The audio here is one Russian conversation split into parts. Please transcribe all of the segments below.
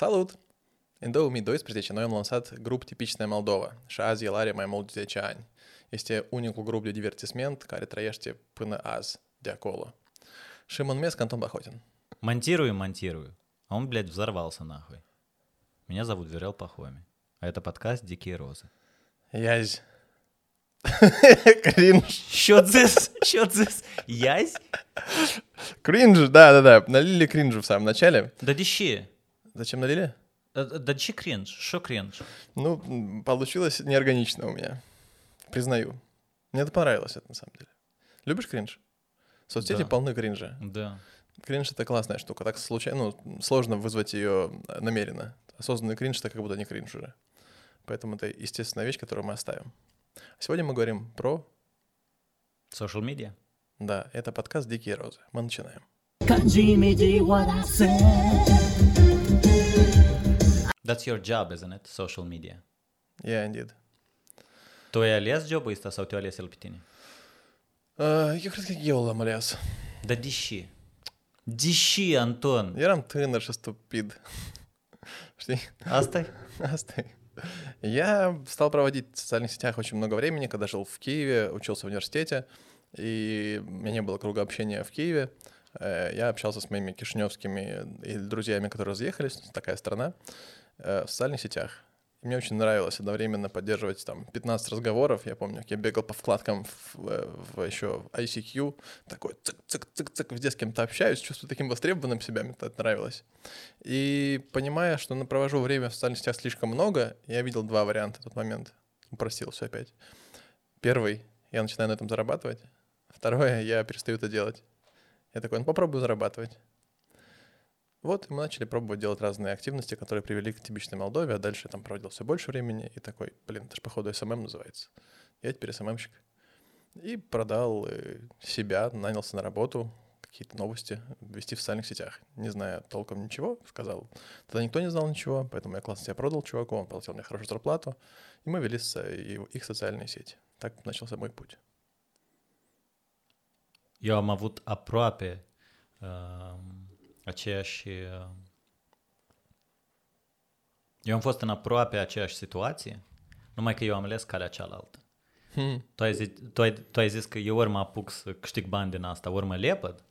Salut! În 2012 noi am lansat grup Tipicная Moldova și azi el are mai mult de 10 ani. Este unicul grup de divertisment care trăiește până azi de acolo. Și mă numesc Anton Bahotin. Монтирую, монтирую. А он, блядь, взорвался нахуй. Меня зовут Вирел Пахоми. А это подкаст «Дикие розы». Язь. Кринж. Що this? Що this? Язь? Кринж, да-да-да. Налили кринжу в самом начале. Да дищи. Зачем налили? Да, да дищи кринж. Що кринж? Ну, получилось неорганично у меня. Признаю. Мне это понравилось, это на самом деле. Любишь кринж? Соцсети Да. полны кринжа. Да. Кринж — это классная штука. Так случайно, ну, сложно вызвать ее намеренно. Осознанный кринж — это как будто не кринж уже. Поэтому это естественная вещь, которую мы оставим. А сегодня мы говорим про... Social media. Да, это подкаст «Дикие розы». Мы начинаем. That's your job, isn't it? Social media. Yeah, indeed. Tu ai ales jobul ăsta sau te-a ales el pe tine? Uh, eu cred că eu l-am ales. Да дищи. Дищи, Антон. Eram tânăr și stupid. Știi? Asta Оставь. Я стал проводить в социальных сетях очень много времени, когда жил в Киеве, учился в университете, и у меня не было круга общения в Киеве. Э, Я общался с моими кишиневскими и друзьями, которые разъехались, такая страна, э, в социальных сетях. Мне очень нравилось одновременно поддерживать там 15 разговоров. Я помню, я бегал по вкладкам в, в еще ICQ, такой цик-цик-цик-цик, везде с кем-то общаюсь, чувствую таким востребованным себя, мне это нравилось. И понимая, что ну, провожу время в социальных сетях слишком много, я видел два варианта в тот момент. Упростил все опять. Первый, я начинаю на этом зарабатывать. Второе, я перестаю это делать. Я такой, ну попробую зарабатывать. Вот, и мы начали пробовать делать разные активности, которые привели к типичной Молдове, а дальше я там проводил все больше времени, и такой, блин, это же походу SMM называется. Я теперь SMM щик. И продал э, себя, нанялся на работу, какие-то новости вести в социальных сетях, не зная толком ничего, сказал. Тогда никто не знал ничего, поэтому я классно себя продал чуваку, он платил мне хорошую зарплату, и мы вели их социальные сети. Так начался мой путь. eu am avut aproape uh, aceeași... Uh, eu am fost în aproape aceeași situație, numai că eu am ales calea cealaltă. Hmm. Tu, ai zis, tu, ai, tu ai zis că eu ori mă apuc să câștig bani din asta, ori mă lepăd.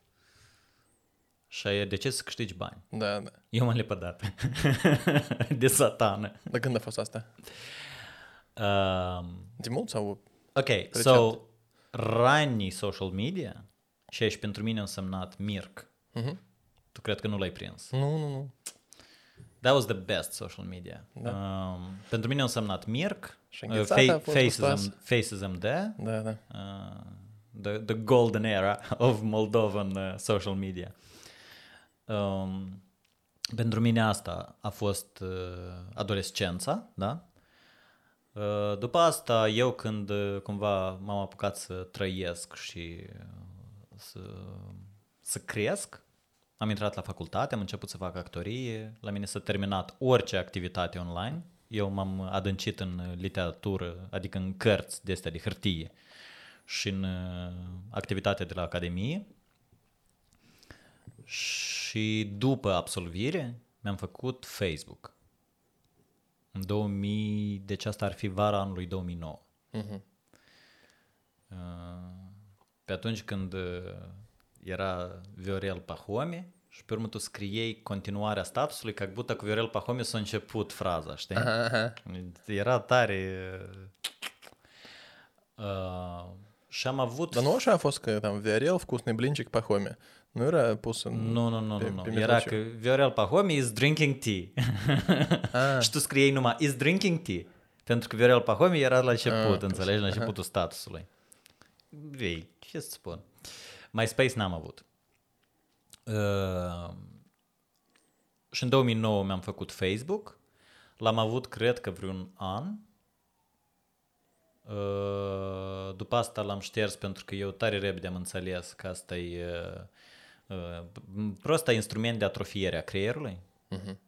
Și ai, de ce să câștigi bani? Da, da. Eu m-am lepădat de satană. Dar când a fost asta? Um, de mult sau... Ok, recent? so, anii social media și aici pentru mine a însemnat Mirc. Mhm. Tu cred că nu l-ai prins. Nu, nu, nu. That was the best social media. Da. Um, pentru mine a însemnat Mirc, Și uh, înghețata a fa- fost Faces, gustos. M- Faces MD, Da, da. uh, the, the golden era of Moldovan uh, social media. Um, pentru mine asta a fost uh, adolescența, da? Uh, după asta, eu când uh, cumva m-am apucat să trăiesc și uh, să, să cresc, am intrat la facultate, am început să fac actorie, la mine s-a terminat orice activitate online, eu m-am adâncit în literatură, adică în cărți de astea de hârtie și în uh, activitatea de la Academie. Și după absolvire mi-am făcut Facebook. În 2000, deci asta ar fi vara anului 2009. Mhm. Uh, Pe atunci când uh, era Viorel Pahome și pe urmă tu scriei continuarea statusului, ca будто cu Viorel Pahome s-a început fraza, știi? Aha, aha. Era tare... Uh, și am avut... Да ну așa a fost că там Viorel, вкусный блинчик по хоме. Nu era pus în... Nu, nu, nu, pe- nu, nu. pe Era mijlociu. că Viorel Pahome is drinking tea. Ah. și tu scriei numai is drinking tea. Pentru că Viorel Pahome era la început, Ah, înțelegi, la începutul statusului. Ei, ce să spun. MySpace n-am avut. Uh, și în 2009 mi-am făcut Facebook. L-am avut, cred că, vreun an. Uh, după asta l-am șters pentru că eu tare repede am înțeles că asta e uh, uh, prosta instrument de atrofiere a creierului. Mhm.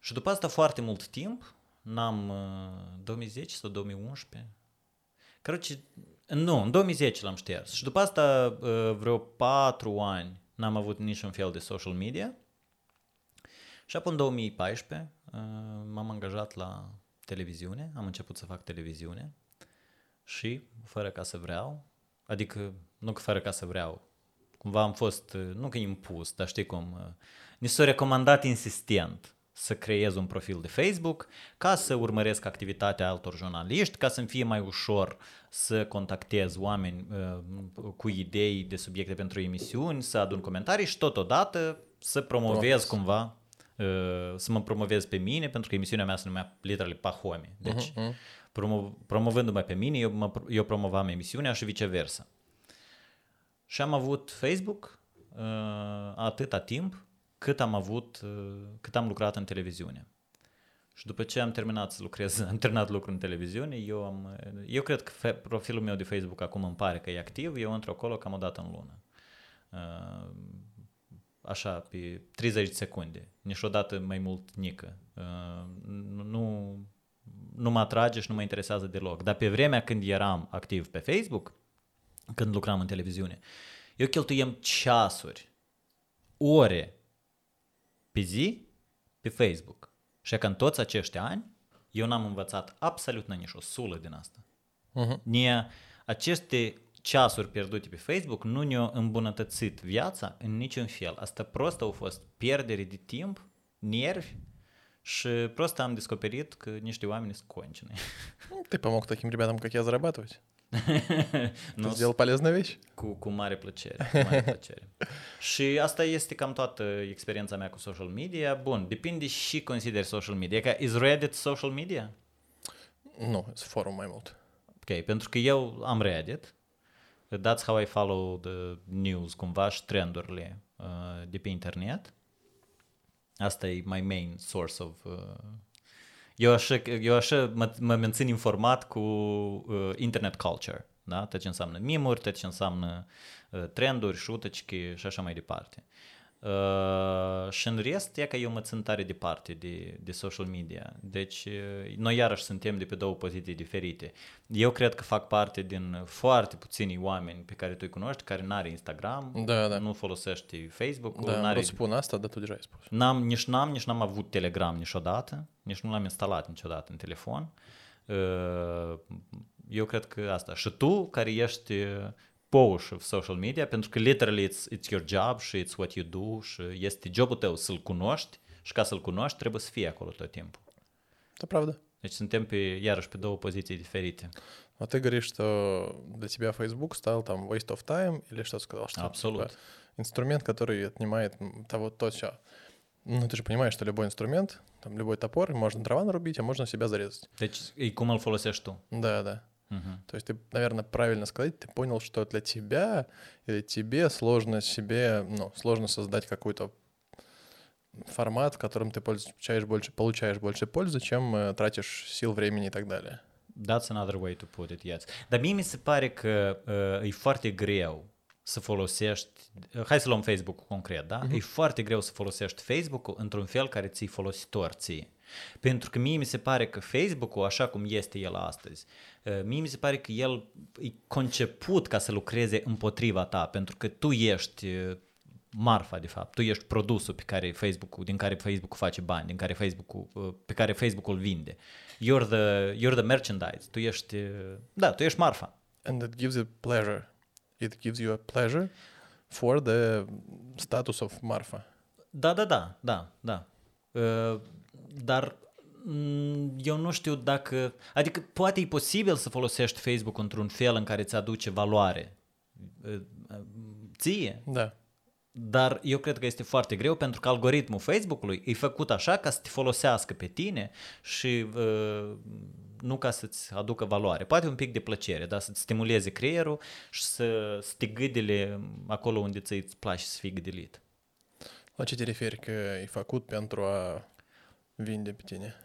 Și după asta foarte mult timp, n-am uh, 2010 sau 2011. Căruci, nu, în 2010 l-am șters. Și după asta uh, vreo 4 ani n-am avut niciun fel de social media. Și apoi în 2014 uh, m-am angajat la televiziune, am început să fac televiziune. Și fără ca să vreau, adică nu că fără ca să vreau, cumva am fost, uh, nu că impus, dar știi cum, ni s-a recomandat insistent să creez un profil de Facebook ca să urmăresc activitatea altor jurnaliști, ca să-mi fie mai ușor să contactez oameni uh, cu idei de subiecte pentru emisiuni, să adun comentarii și totodată să promovez Promovezi. cumva, uh, să mă promovez pe mine, pentru că emisiunea mea se numea literally Pahomi. Deci, Mhm. promo- promovându-mă pe mine, eu, mă, eu promovam emisiunea și viceversa. Și am avut Facebook uh, atâta timp cât am avut, uh, cât am lucrat în televiziune. Și după ce am terminat să lucrez, am terminat lucru în televiziune, eu am, eu cred că fe, profilul meu de Facebook acum îmi pare că e activ, eu intru acolo cam o dată în lună. Uh, așa, pe 30 de secunde, niciodată mai mult nică. Uh, nu, nu, nu mă atrage și nu mă interesează deloc. Dar pe vremea când eram activ pe Facebook, când lucram în televiziune, eu cheltuiem ceasuri, ore pe zi pe Facebook. Și că în toți acești ani, eu n-am învățat absolut nici o sulă din asta. Mhm. Nie, aceste ceasuri pierdute pe Facebook nu ne-au îmbunătățit viața în niciun fel. Asta prost au fost pierdere de timp, nervi și prost am descoperit că niște oameni sunt кончены. Ты помог таким ребятам, как я, зарабатывать. Ты Nu сделал полезную вещь. Cu, cu mare plăcere, cu mare plăcere. și asta este cam toată experiența mea cu social media. Bun, depinde și consideri social media. Că is Reddit social media? Nu, sunt forum mai mult. Ok, pentru că eu am Reddit. That's how I follow the news, cumva, și trendurile uh, de pe internet. Asta e my main source of... Uh, eu așa, eu așa mă, mă mențin informat cu uh, internet culture, da? Tot ce înseamnă mimuri, tot ce înseamnă uh, trenduri, șutăcichi și așa mai departe. Uh, și în rest, e că eu mă țin tare departe de, de social media. Deci, uh, noi iarăși suntem de pe două poziții diferite. Eu cred că fac parte din foarte puțini oameni pe care tu îi cunoști, care n-are Instagram, Da, da. nu folosește Facebook, Da, am n-are vrut să spun asta, dar tu deja ai spus. N-am, nici n-am, nici n-am avut Telegram niciodată, nici nu l-am instalat niciodată în telefon. Uh, Eu cred că asta. Și tu, care ești uh, pouș of social media, pentru că literally it's, it's your job și it's what you do și este jobul tău să-l cunoști și ca să-l cunoști trebuie să fii acolo tot timpul. Это правда. Deci suntem pe, iarăși pe două poziții diferite. А ты говоришь, что для тебя Facebook стал там waste of time или что сказал, что Абсолют. типа, инструмент, который отнимает м, того то все. Ну ты же понимаешь, что любой инструмент, там любой топор, можно дрова нарубить, а можно себя зарезать. Deci e cum îl folosești tu. Да, да. Uh-huh. То есть ты, наверное, правильно сказать, ты понял, что для тебя или тебе сложно себе, ну, сложно создать какой-то формат, в котором ты получаешь больше, получаешь больше пользы, чем э, тратишь сил, времени и так далее. That's another way to put it, yes. Dar mie mi se pare că uh, e foarte greu să folosești, hai să luăm Facebook concret, da? E foarte greu să folosești Facebook-ul într-un fel care ți-i folositor ție. Pentru că mie mi se pare că Facebook-ul, așa cum este el astăzi, uh, mie mi se pare că el e conceput ca să lucreze împotriva ta, pentru că tu ești uh, marfa, de fapt. Tu ești produsul pe care Facebook-ul, din care Facebook-ul face bani, din care Facebook-ul, uh, pe care Facebook-ul vinde. You're the, you're the merchandise. Tu ești, uh, da, tu ești marfa. And it gives you pleasure. It gives you a pleasure for the status of Marfa. Da, da, da, da, da. Uh, dar mm, eu nu știu dacă... Adică poate e posibil să folosești Facebook într-un fel în care îți aduce valoare uh, uh, ție, Да. Dar eu cred că este foarte greu pentru că algoritmul Facebook-ului e făcut așa ca să te folosească pe tine și uh, nu ca să-ți aducă valoare. Poate un pic de plăcere, dar să-ți stimuleze creierul și să, să te gâdile acolo unde ți îți place să fii gâdilit. La ce te referi că e făcut pentru a vinde pe tine?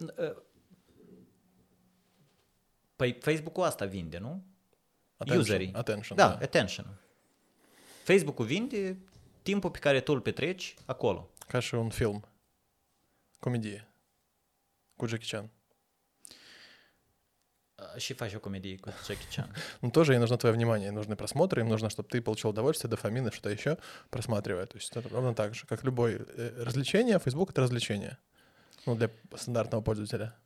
Păi Facebook-ul asta vinde, nu? Attention, Userii. attention, Da, da. attention. Facebook-ul vinde timpul pe care tu îl petreci acolo. Ca și un film. Comedie. Cu Jackie Chan. А, Și faci o comedie cu Jackie Chan. Ну, тоже им нужно твое внимание, им нужны просмотры, им нужно, чтобы ты получил удовольствие, дофамин и что-то еще, просматривая. То есть это ровно так же, как любое э, развлечение, Facebook — это развлечение. Ну, для стандартного пользователя.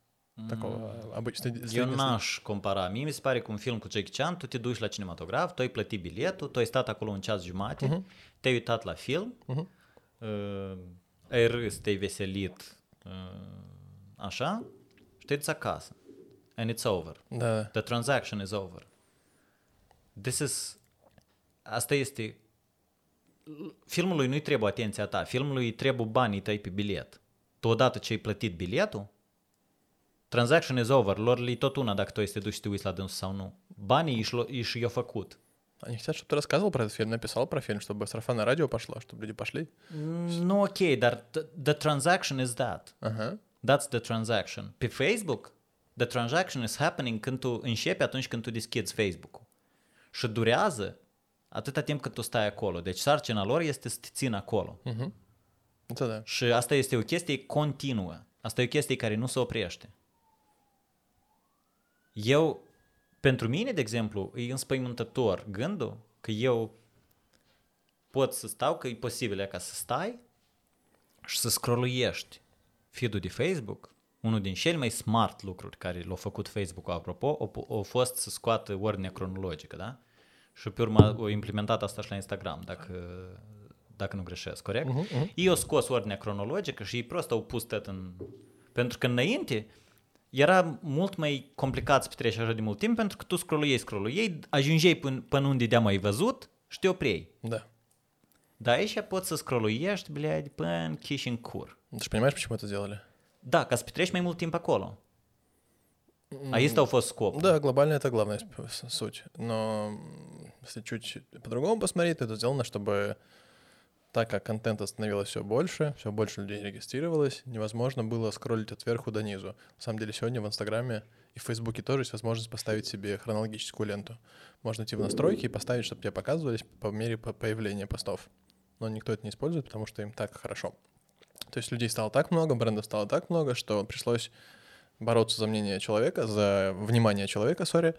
Такого обычно. Eu n-aș compara. Mie mi se pare că un film cu Jackie Chan, tu te duci la cinematograf, tu ai plătit biletul, tu ai stat acolo un ceas jumate, Mhm. te-ai uitat la film, uh, ai râs, te-ai veselit, uh, așa, și te duci acasă. And it's over. Да. The transaction is over. This is... Asta este... Filmului nu-i trebuie atenția ta, filmului îi trebuie banii tăi pe bilet. Tu odată ce ai plătit biletul, transaction is over, lor li tot una dacă tu este duci și te uiți la dânsul sau nu. Banii își, lo- își i-au făcut. Они хотят, чтобы ты рассказывал про этот фильм, написал про фильм, чтобы сарафанное радио пошло, чтобы люди пошли. Nu ok, dar the, the transaction is that. Ага. That's the transaction. Pe Facebook, the transaction is happening când tu începi atunci când tu deschizi Facebook-ul. Și durează atâta timp cât tu stai acolo. Deci sarcina lor este să te țină acolo. Это да. Și asta este o chestie continuă. Asta e o chestie care nu se oprește. Eu, pentru mine, de exemplu, e înspăimântător gândul că eu pot să stau, că e posibil ca să stai și să scrolluiești feed-ul de Facebook. Unul din cele mai smart lucruri care l-a făcut Facebook, apropo, a, a fost să scoată ordinea cronologică, da? Și pe urmă au implementat asta și la Instagram, dacă, dacă nu greșesc, corect? Uh-huh, uh-huh. Ei au scos ordinea cronologică și ei prost au pus tot în... Pentru că înainte era mult mai complicat să petreci așa de mult timp pentru că tu scrolluiei, scrolluiei, ajungeai până, până unde de-am mai văzut și te oprei. Да. Dar aici poți să scrolluiești, блядь, până chiși în cur. Ты же понимаешь, почему это сделали? Da, ca să petreci mai mult timp acolo. А este au fost scop. Да, глобально это главная сп- с- суть. Но м, если чуть по-другому посмотреть, то это сделано, чтобы так как контента становилось все больше, все больше людей регистрировалось, невозможно было скроллить от верху до низу. На самом деле сегодня в Инстаграме и в Фейсбуке тоже есть возможность поставить себе хронологическую ленту. Можно идти в настройки и поставить, чтобы тебе показывались по мере по- появления постов. Но никто это не использует, потому что им так хорошо. То есть людей стало так много, брендов стало так много, что пришлось бороться за мнение человека, за внимание человека, сори.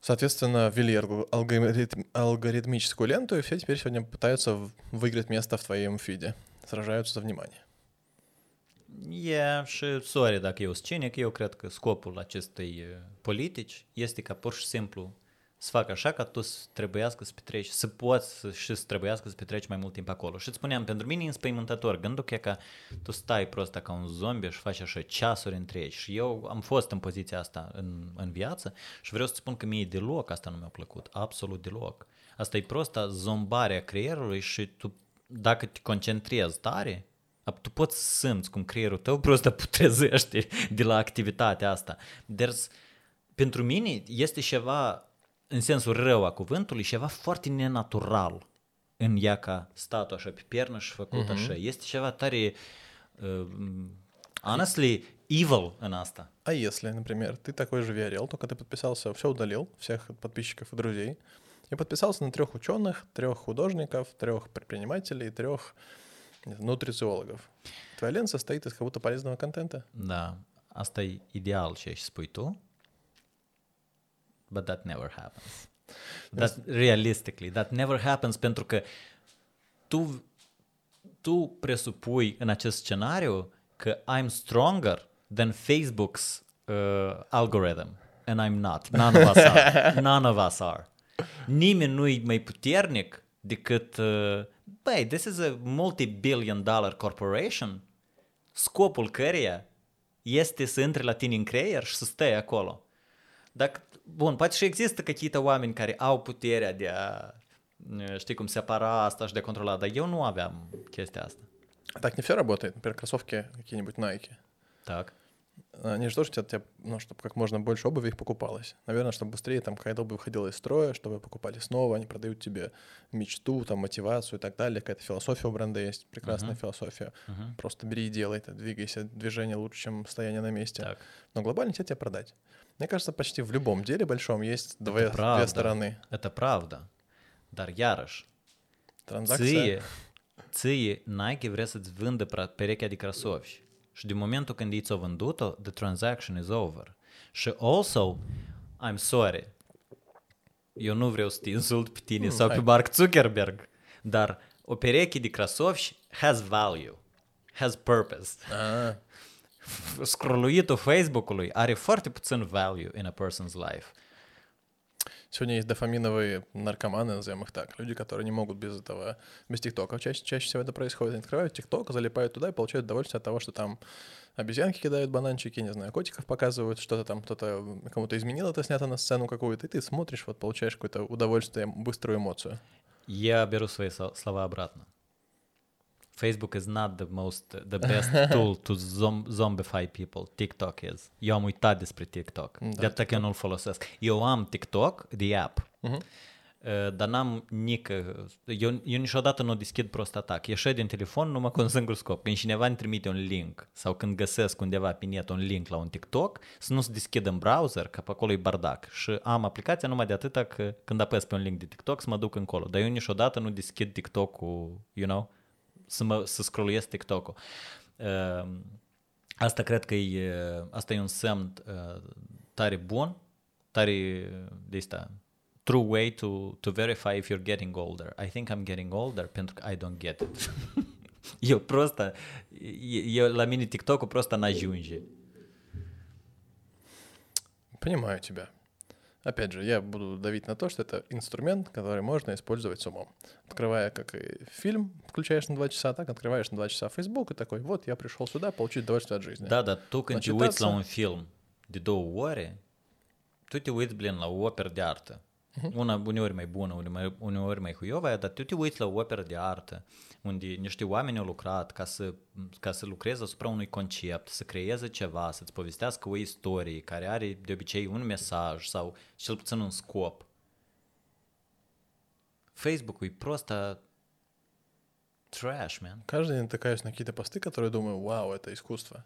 Соответственно, ввели алго- алгоритм- алгоритмическую ленту, и все теперь сегодня пытаются выиграть место в твоем фиде. Сражаются за внимание. E și, sorry dacă eu sunt cinic, eu cred că scopul acestei politici este să facă așa ca tu să trebuiască să petreci, să poți să, și să trebuiască să petreci mai mult timp acolo. Și îți spuneam, pentru mine e înspăimântător gândul că, e că tu stai prost ca un zombie și faci așa ceasuri întregi. Și eu am fost în poziția asta în, în viață și vreau să spun că mie deloc asta nu mi-a plăcut, absolut deloc. Asta e prosta zombarea creierului și tu, dacă te concentrezi tare, tu poți să simți cum creierul tău prost putrezește de la activitatea asta. Deci, pentru mine este ceva, în sensul rău a cuvântului, ceva foarte nenatural în ea ca statul așa pe piernă și făcut uh-huh. așa. Este ceva tare, uh, honestly, evil în asta. А если, например, ты такой же Виарел, только ты подписался, все удалил, всех подписчиков и друзей, и подписался на трех ученых, трех художников, трех предпринимателей, трех нутрициологов. Твоя лента состоит из какого-то полезного контента. Da, asta e ideal ce spui tu, but that never happens. That realistically, that never happens pentru că tu, tu presupui în acest scenariu că I'm stronger than Facebook's uh, algorithm and I'm not. None of us are. None of us are. Nimeni nu e mai puternic decât uh, băi, this is a multi-billion dollar corporation scopul căreia este să intre la tine în creier și să stai acolo. Dacă, bun, poate și există какие-то oameni care au puterea de a, știi cum, separa asta și de a controla, dar eu nu aveam chestia asta. Так не все работает. Например, кроссовки какие-нибудь Nike. Так. Они же тоже хотят, ну, чтобы как можно больше обуви их покупалось. Наверное, чтобы быстрее там какая-то обувь выходила из строя, чтобы покупали снова, они продают тебе мечту, там, мотивацию и так далее. Какая-то философия у бренда есть, прекрасная философия. Просто бери и делай это, двигайся, движение лучше, чем стояние на месте. Так. Но глобально хотят тебя продать. Мне кажется, почти в любом деле большом есть две, Это правда. две стороны. Это правда. Dar iarăși, Транзакция. ție, ție Nike vrea să-ți vândă pra- perechea de crasovi și din momentul când ei ți-au vândut-o, the transaction is over. Și also, I'm sorry, eu nu vreau să te insult pe tine sau pe. Mark Zuckerberg, dar o pereche de crasovși has value, has purpose. А, Scrolluitul Facebook-ului are foarte puțin value in a person's life. Сегодня есть дофаминовые наркоманы, назовем их так, люди, которые не могут без этого, без ТикТока. Чаще, чаще всего это происходит. Они открывают ТикТок, залипают туда и получают удовольствие от того, что там обезьянки кидают бананчики, не знаю, котиков показывают, что-то там кто-то кому-то изменил, это снято на сцену какую-то, и ты смотришь, вот получаешь какое-то удовольствие, быструю эмоцию. Я беру свои слова обратно. Facebook is not the most, the best tool to zom- zombify people. TikTok is. Eu am uitat despre TikTok. Mm, da, de atât că nu-l folosesc. Eu am TikTok, the app, uh-huh. Dar n-am nică. Eu, eu niciodată nu deschid prost atac. Ieșe din telefon numai cu un singur scop. Când cineva îmi trimite un link sau când găsesc undeva pe net un link la un TikTok, să nu se deschid în browser, că pe acolo e bardac. Și am aplicația numai de atâta că când apăs pe un link de TikTok să mă duc încolo. Dar eu niciodată nu deschid TikTok-ul, you know? Mă, să scrolluiesc TikTok-ul. Uh, asta cred că e, asta e un semn uh, tare bun, tare de asta, true way to, to verify if you're getting older. I think I'm getting older pentru că I don't get it. eu просто, eu, la mine TikTok-ul просто n-ajunge. Понимаю тебя. Опять же, я буду давить на то, что это инструмент, который можно использовать с умом. Открывая как и фильм, включаешь на 2 часа, так открываешь на 2 часа Facebook и такой, вот я пришел сюда получить удовольствие от жизни. Când te uiți Начитаться. la un film de două ore, tu te uiți, blin, la o operă de artă. Una uneori mai bună, uneori, uneori mai huiova, dar tu te uiți la o operă de artă unde niște oameni au lucrat ca să, ca să lucreze asupra unui concept, să creeze ceva, să-ți povestească o istorie care are de obicei un mesaj sau cel puțin un scop. Facebook-ul e просто trash, man. Каждый день натыкаюсь на какие-то посты, которые думаю, вау, это искусство.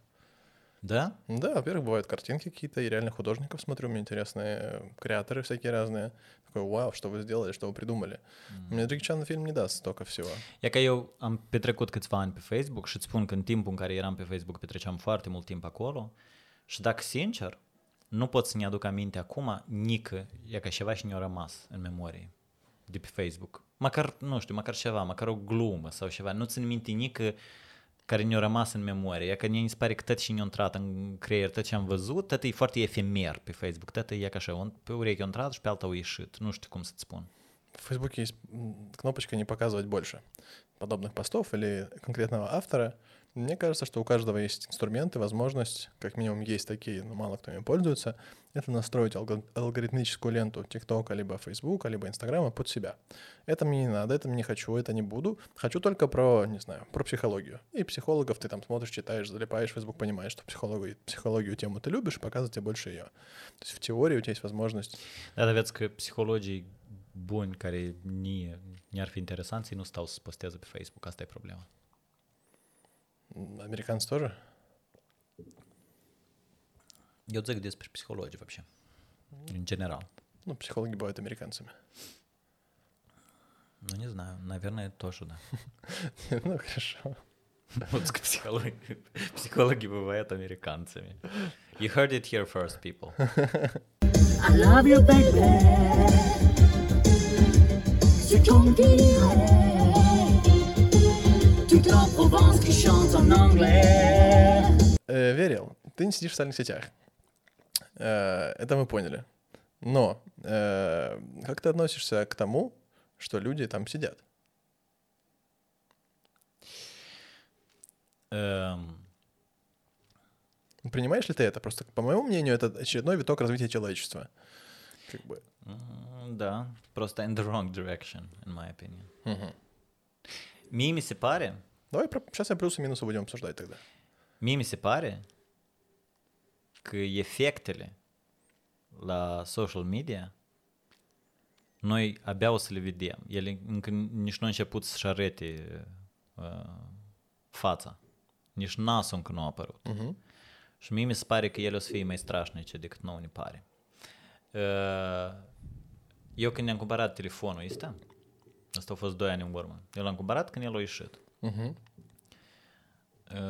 Да? Да, во-первых, бывают картинки какие-то, и реально художников смотрю, мне интересные креаторы всякие разные. Такой, вау, что вы сделали, что вы придумали. Мне Джеки Чан фильм не даст столько всего. E că eu am petrecut câțiva ani pe Facebook și îți spun că în timpul în care eram pe Facebook petreceam foarte mult timp acolo și dacă sincer, nu pot să-mi aduc aminte acum nică, e ca ceva și ne-a rămas în memorie de pe Facebook. Măcar, nu știu, măcar ceva, măcar o glumă sau ceva. Nu țin minte nică care ne-a rămas în memorie. E că mi se pare că tot ce ne-a intrat în creier, tot ce am văzut, tot e foarte efemer pe Facebook. Tot e ca așa, un, pe ureche a intrat și pe alta a ieșit. Nu știu cum să-ți spun. В Фейсбуке есть кнопочка «Не показывать больше» подобных постов или конкретного автора. Мне кажется, что у каждого есть инструмент и возможность, как минимум есть такие, но мало кто ими пользуется, это настроить алго- алгоритмическую ленту ТикТока, либо Фейсбука, либо Инстаграма под себя. Это мне не надо, это не хочу, это не буду. Хочу только про, не знаю, про психологию. И психологов ты там смотришь, читаешь, залипаешь, Фейсбук понимаешь, что психологию, психологию тему ты любишь, показывает тебе больше ее. То есть в теории у тебя есть возможность vezi că psihologii buni care nie, ne-ar fi interesanți, ei nu stau să posteze pe Facebook. Asta e problema. Американцы тоже? Zic despre psihologi, вообще. În general. Ну, психологи бывают американцами. Ну, не знаю, наверное, тоже, да. Ну, хорошо. Вот психологи, психологи бывают американцами. You heard it here first, people. I love you, baby. Qui chante en anglais. Э, Верил, ты не сидишь в социальных сетях. Э, Это мы поняли. Но э, как ты относишься к тому, что люди там сидят? Эм, Принимаешь ли ты это? Просто, по моему мнению, это очередной виток развития человечества. Как бы. да, просто in the wrong direction, in my opinion. Mi se pare, Давай про... сейчас я плюсы и минусы будем обсуждать тогда. mie mi se pare că efectele la social media noi abia o să le vedem. Ele încă nici nu au început să-și arete uh, fața. Nici nasul încă nu a apărut. Мгм. Și mie mi se pare că ele o să fie mai strașnice decât nouă ne pare. Uh, Eu când ne-am cumpărat telefonul ăsta, asta a fost 2 ani în urmă, eu l-am cumpărat când el a ieșit. Uh-huh.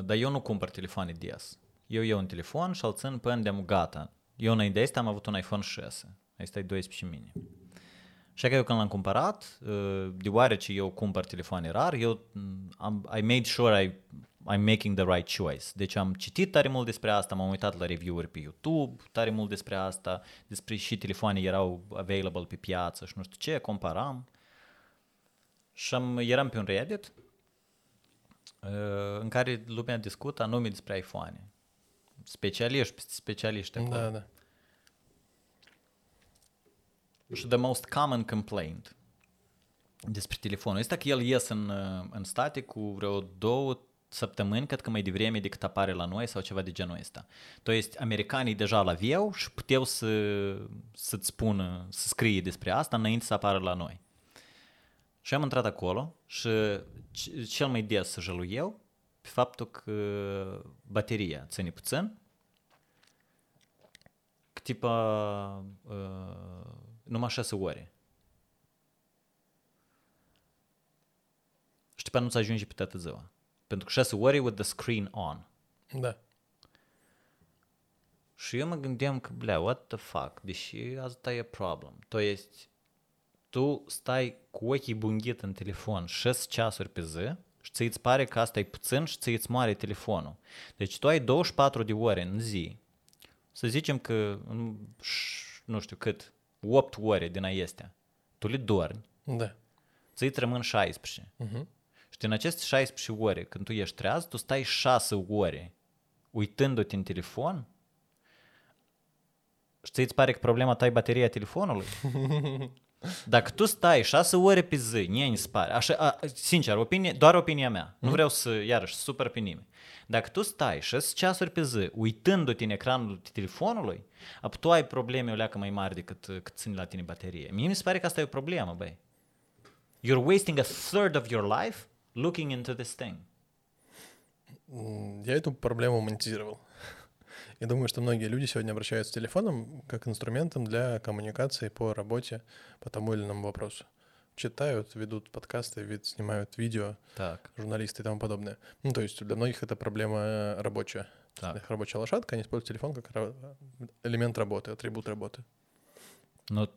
Dar eu nu cumpăr telefoane DS. Eu iau un telefon și îl țin până de gata. Eu înainte de asta am avut un iPhone 6. Asta e 12 mini. Și că eu când l-am cumpărat, uh, deoarece eu cumpăr telefoane rar, eu mm, am, I made sure I, I'm making the right choice. Deci am citit tare mult despre asta, m-am uitat la review-uri pe YouTube, tare mult despre asta, despre și telefoane erau available pe piață și nu știu ce, comparam. Și am, eram pe un Reddit Ă, în care lumea discută anume despre iPhone. Specialiști, specialiști acolo. Da, da. Și the most common complaint despre telefonul Este că el iese în, ă, în state cu vreo două săptămâni, cred că mai devreme decât apare la noi sau ceva de genul ăsta. To este americanii deja la vieu și puteau să, să-ți spună, să scrie despre asta înainte să apară la noi. Și am intrat acolo și c- cel mai des să jălu eu pe faptul că bateria ține puțin, că tipa uh, numai 6 ore. Și tipa nu-ți ajunge pe toată ziua. Pentru că 6 ore with the screen on. Da. Și eu mă gândeam că, blea, what the fuck, deși asta e problem. To есть, tu stai cu ochii bunghit în telefon 6 ceasuri pe zi și ți îți pare că asta e puțin și ți îți moare telefonul. Deci tu ai 24 de ore în zi. Să zicem că, în ș- nu știu cât, 8 ore din aestea, tu le dormi, Da. ți îți rămân 16. Și din aceste 16 ore, când tu ești treaz, tu stai 6 ore uitându-te în telefon și ți îți pare că problema ta e bateria telefonului? Dacă tu stai 6 ore pe zi, nie îmi se pare, așa, a, sincer, opinie, doar opinia mea, nu vreau să, iarăși, să supăr pe nimeni. Dacă tu stai 6 ceasuri pe zi uitându-te în ecranul telefonului, apoi tu ai probleme o leacă mai mari decât cât ține la tine baterie. Mie mi se pare că asta e o problemă, băi. You're wasting a third of your life looking into this thing. М, Я эту проблему монетизировал. Я думаю, что многие люди сегодня обращаются с телефоном как инструментом для коммуникации по работе по тому или иному вопросу. Читают, ведут подкасты, вид- снимают видео, Так. журналисты и тому подобное. Ну, то есть для многих это проблема э, рабочая. Так. Их рабочая лошадка, они используют телефон как элемент работы, атрибут работы. Но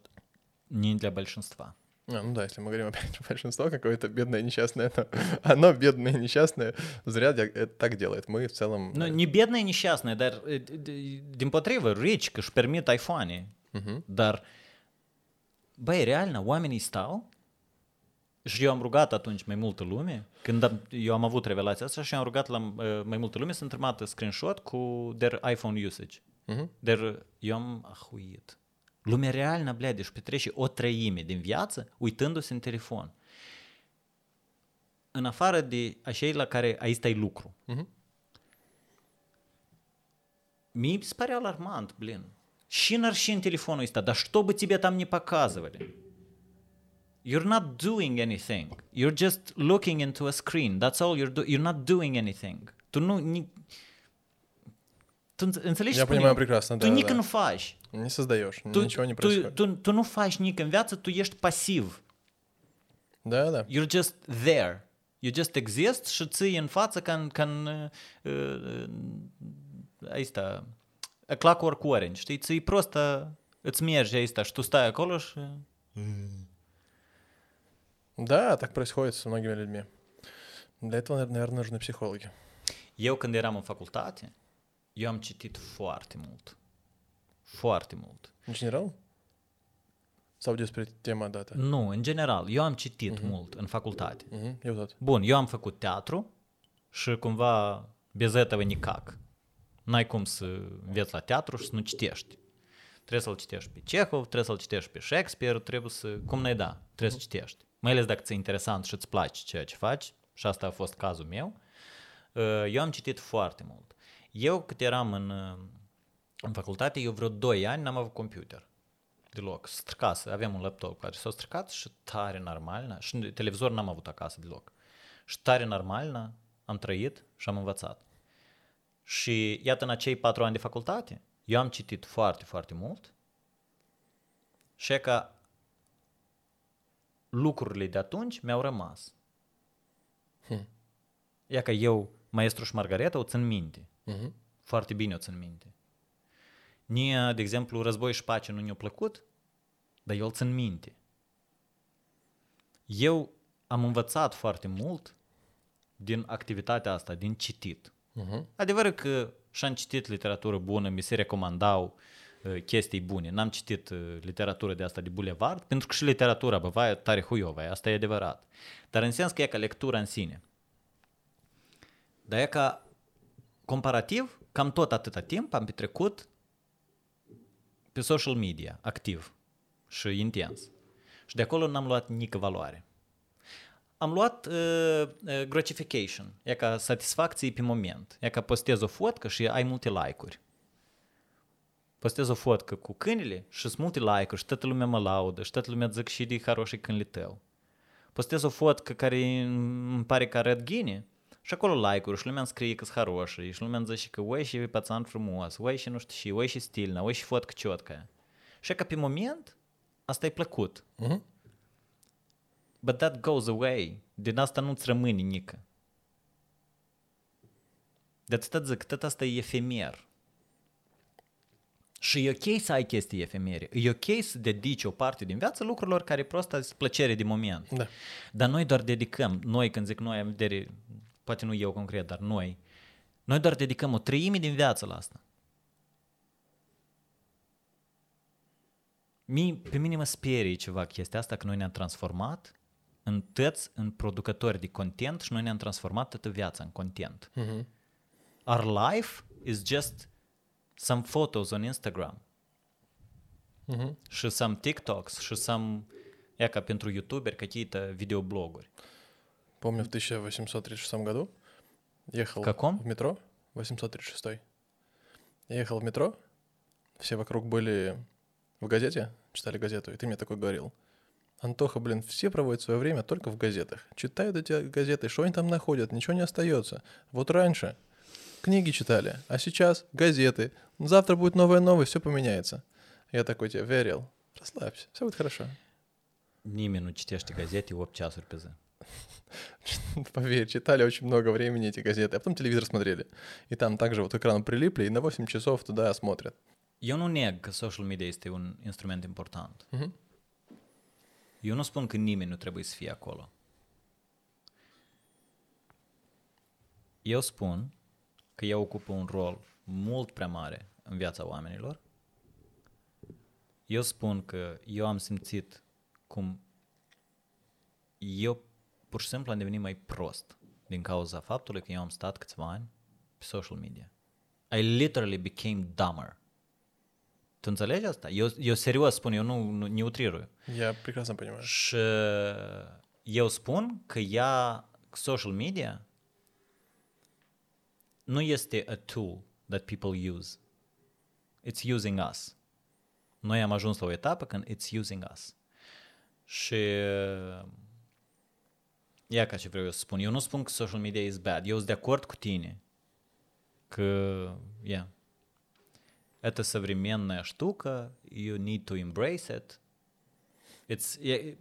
не для большинства. А, ну да, если мы говорим опять про большинство какое-то бедное несчастное, то оно бедное несчастное зря так делает. Мы в целом... Э, не e, din potrivă, rich, că își permit iPhone. мгм. Dar, băi, realna, oamenii stau și eu am rugat atunci mai multă lume, când am, eu am avut revelația asta și am rugat la uh, mai multă lume să-mi trimită screenshot cu their iPhone usage. Мгм. Dar eu am ahuit. Lumea reală, blea, își petrece o treime din viață uitându-se în telefon. În afară de așa la care aici stai lucru. Мгм. Мне se pare alarmant, блин. Și în și în telefonul ăsta, dar что бы тебе там не показывали? You're not doing anything. You're just looking into a screen. That's all you're doing. You're not doing anything. Tu nu... Ni... Tu înț- înțelegi Я ce spun понимаю eu? прекрасно, Tu да, nici да. nu faci. Не создаешь, Tu, ничего не происходит. tu, tu nu faci nici în viață, tu ești pasiv. Да, да. You're just there. You just exist și ții în față ca în, ca în uh, uh, asta, a clockwork orange, știi? Ții prostă, îți merge asta și tu stai acolo și... Да, так происходит со многими людьми. Для этого, наверное, нужны психологи. Eu când eram în facultate, eu am citit foarte mult. Foarte mult. В General? Sau despre tema dată? Nu, în general, eu am citit mult în facultate. Мгм, Eu tot. Bun, eu am făcut teatru și cumva без этого никак. N-ai cum să înveți la teatru și să nu citești. Trebuie să-l citești pe Cehov, trebuie să-l citești pe Shakespeare, trebuie să... Cum ne da, trebuie să citești. Mai ales dacă ți-e interesant și îți place ceea ce faci, și asta a fost cazul meu, uh, eu am citit foarte mult. Eu cât eram în, uh, în facultate, eu vreo 2 ani n-am avut computer. Deloc. Stricase. Aveam un laptop care s-a stricat și tare normal. Și televizor n-am avut acasă deloc. Și tare normal am trăit și am învățat. Și iată, în acei patru ani de facultate, eu am citit foarte, foarte mult și e că lucrurile de atunci mi-au rămas. Hmm. E că eu, maestru și Margareta, o țin minte. Uh-huh. Foarte bine o țin minte. Mie, de exemplu, război și pace nu ne-a plăcut, dar eu îl țin minte. Eu am învățat foarte mult din activitatea asta, din citit. Uh-huh. Adevărul că și-am citit literatură bună, mi se recomandau uh, chestii bune. N-am citit uh, literatură de asta de bulevard, pentru că și literatura băvaia tare huiovă, asta e adevărat. Dar în sens că e ca lectura în sine. Dar e ca comparativ, cam tot atâta timp am petrecut pe social media, activ și intens. Și de acolo n-am luat nică valoare. Am luat uh, uh, gratification, e ca satisfacție pe moment. E ca postez o fotcă și ai multe like-uri. Postez o fotcă cu câinile și sunt multe like-uri și toată lumea mă laudă și toată lumea zic și de haroșii câinile tău. Postez o fotcă care îmi pare că arăt ghine și acolo like-uri și lumea îmi scrie că sunt haroșii și lumea îmi zice că ui și pațan frumos, ui și nu știu și, ui și stilna, ui și fotcă ciotcă. Și e ca pe moment asta e plăcut. Uh-huh. But that goes away. Din asta nu-ți rămâne nică. De atâta zic, tot asta e efemer. Și e ok să ai chestii efemere. E ok să dedici o parte din viață lucrurilor care prost sunt plăcere de moment. Da. Dar noi doar dedicăm, noi când zic noi, am vedere, poate nu eu concret, dar noi, noi doar dedicăm o treime din viață la asta. Mie, pe mine mă sperie ceva chestia asta, că noi ne-am transformat în tăți, în producători de content și noi ne-am transformat toată viața în content. Uh-huh. Our life is just some photos on Instagram Uh-huh. și some TikToks și some, я ca pentru youtuberi, какие-то видеоблогuri. Помню, в 1836 году ехал Каком? в метро, 836. Я ехал в метро, все вокруг были в газете, читали газету, и ты мне такой говорил, Антоха, блин, все проводят свое время только в газетах. Читают эти газеты, что они там находят, ничего не остается. Вот раньше книги читали, а сейчас газеты. Завтра будет новая новость, все поменяется. Я такой тебе верил. Расслабься, все будет хорошо. Nimeni nu citește gazete 8 ceasuri pe zi. Поверь, читали очень много времени эти газеты, а потом телевизор смотрели. И там также вот к экрану прилипли и на 8 часов туда смотрят. Eu nu neg că social media este un instrument important. Мгм. Eu nu spun că nimeni nu trebuie să fie acolo. Eu spun că ea ocupă un rol mult prea mare în viața oamenilor. Eu spun că eu am simțit cum eu pur și simplu am devenit mai prost din cauza faptului că eu am stat câțiva ani pe social media. I literally became dumber. Tu înțelegi asta? Eu, eu serios spun, eu nu, nu, nu utrирую. Я прекрасно понимаю. Și eu spun că ea, social media, nu este a tool that people use. It's using us. Noi am ajuns la o etapă când it's using us. Și ia ca ce vreau eu să spun. Eu nu spun că social media is bad. Eu sunt de acord cu tine că, yeah, это современная штука, you need to embrace it. It's, e,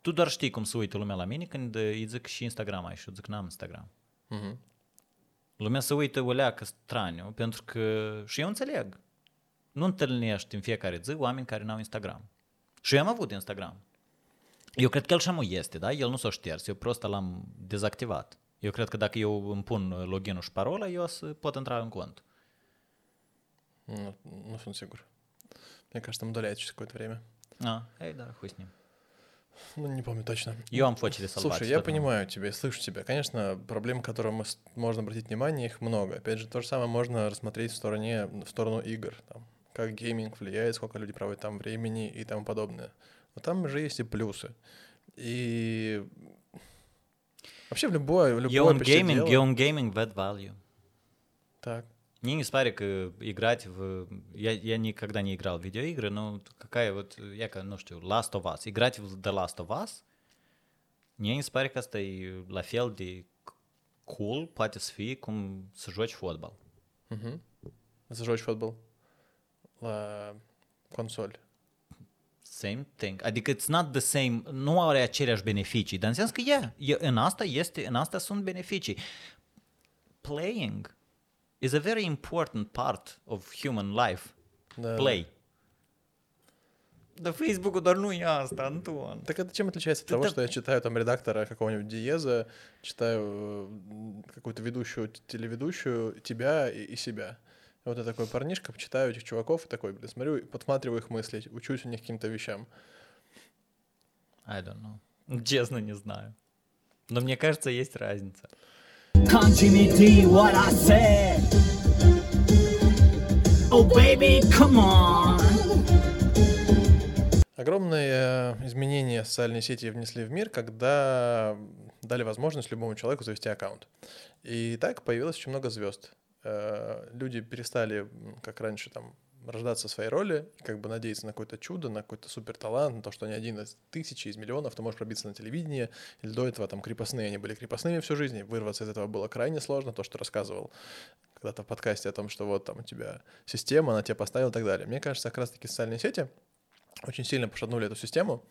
tu doar știi cum se uită lumea la mine când îi zic și Instagram ai și eu zic n-am Instagram. Мгм. Lumea se uită o leacă straniu pentru că și eu înțeleg. Nu întâlnești în fiecare zi oameni care n-au Instagram. Și eu am avut Instagram. Eu cred că el și amul este, da? El nu s-a șters, eu prost l-am dezactivat. Eu cred că dacă eu îmi pun login-ul și parola, eu o să pot intra în cont. Ну, ну, sunt sigur. Мне кажется, там удаляет через какое-то время. А, эй, да, хуй с ним. Ну, не помню точно. Eu am focile sălbatice. Слушай, я nu. понимаю тебя, я слышу тебя. Конечно, проблем, с- можно обратить внимание, их много. Опять же, то же самое можно рассмотреть в стороне, в сторону игр. Там, как гейминг влияет, сколько люди проводят там времени и тому подобное. Но там же есть и плюсы. И вообще в любое, в любое în почти gaming, дело- eu în gaming value. Так. Мне не спари, că играть в... Я, я никогда не играл в видеоигры, но какая вот, я, ну что, Last of Us. Играть в The Last of Us, мне не спари că asta fel de cool, poate să fie cum să joci fotbal. Футбол. La консоль. Same thing. Adică it's not the same, nu are aceleași beneficii, dar în sens că yeah, e, în asta este, în asta sunt beneficii. Playing is a very important part of human life. Да. Play. Да Facebook doar nu e asta, Anton. Так это чем отличается от того, Это- что я читаю там редактора какого-нибудь Диеза, читаю э, какую-то ведущую, т- телеведущую, тебя и, и себя. Вот я такой парнишка, читаю этих чуваков и такой, блин, смотрю, подсматриваю их мысли, учусь у них каким-то вещам. I don't know. Честно, не знаю. Но мне кажется, есть разница. Come Jimmy D, what I said. Oh baby, come on. Огромные э, изменения социальные сети внесли в мир, когда дали возможность любому человеку завести аккаунт. И так появилось очень много звезд. Э, Люди перестали, как раньше, там, рождаться в своей роли, как бы надеяться на какое-то чудо, на какой-то супер талант, на то, что они один из тысячи, из миллионов, ты можешь пробиться на телевидение, или до этого там крепостные, они были крепостными всю жизнь, вырваться из этого было крайне сложно, то, что рассказывал когда-то в подкасте о том, что вот там у тебя система, она тебя поставила и так далее. Мне кажется, как раз-таки социальные сети очень сильно пошатнули эту систему,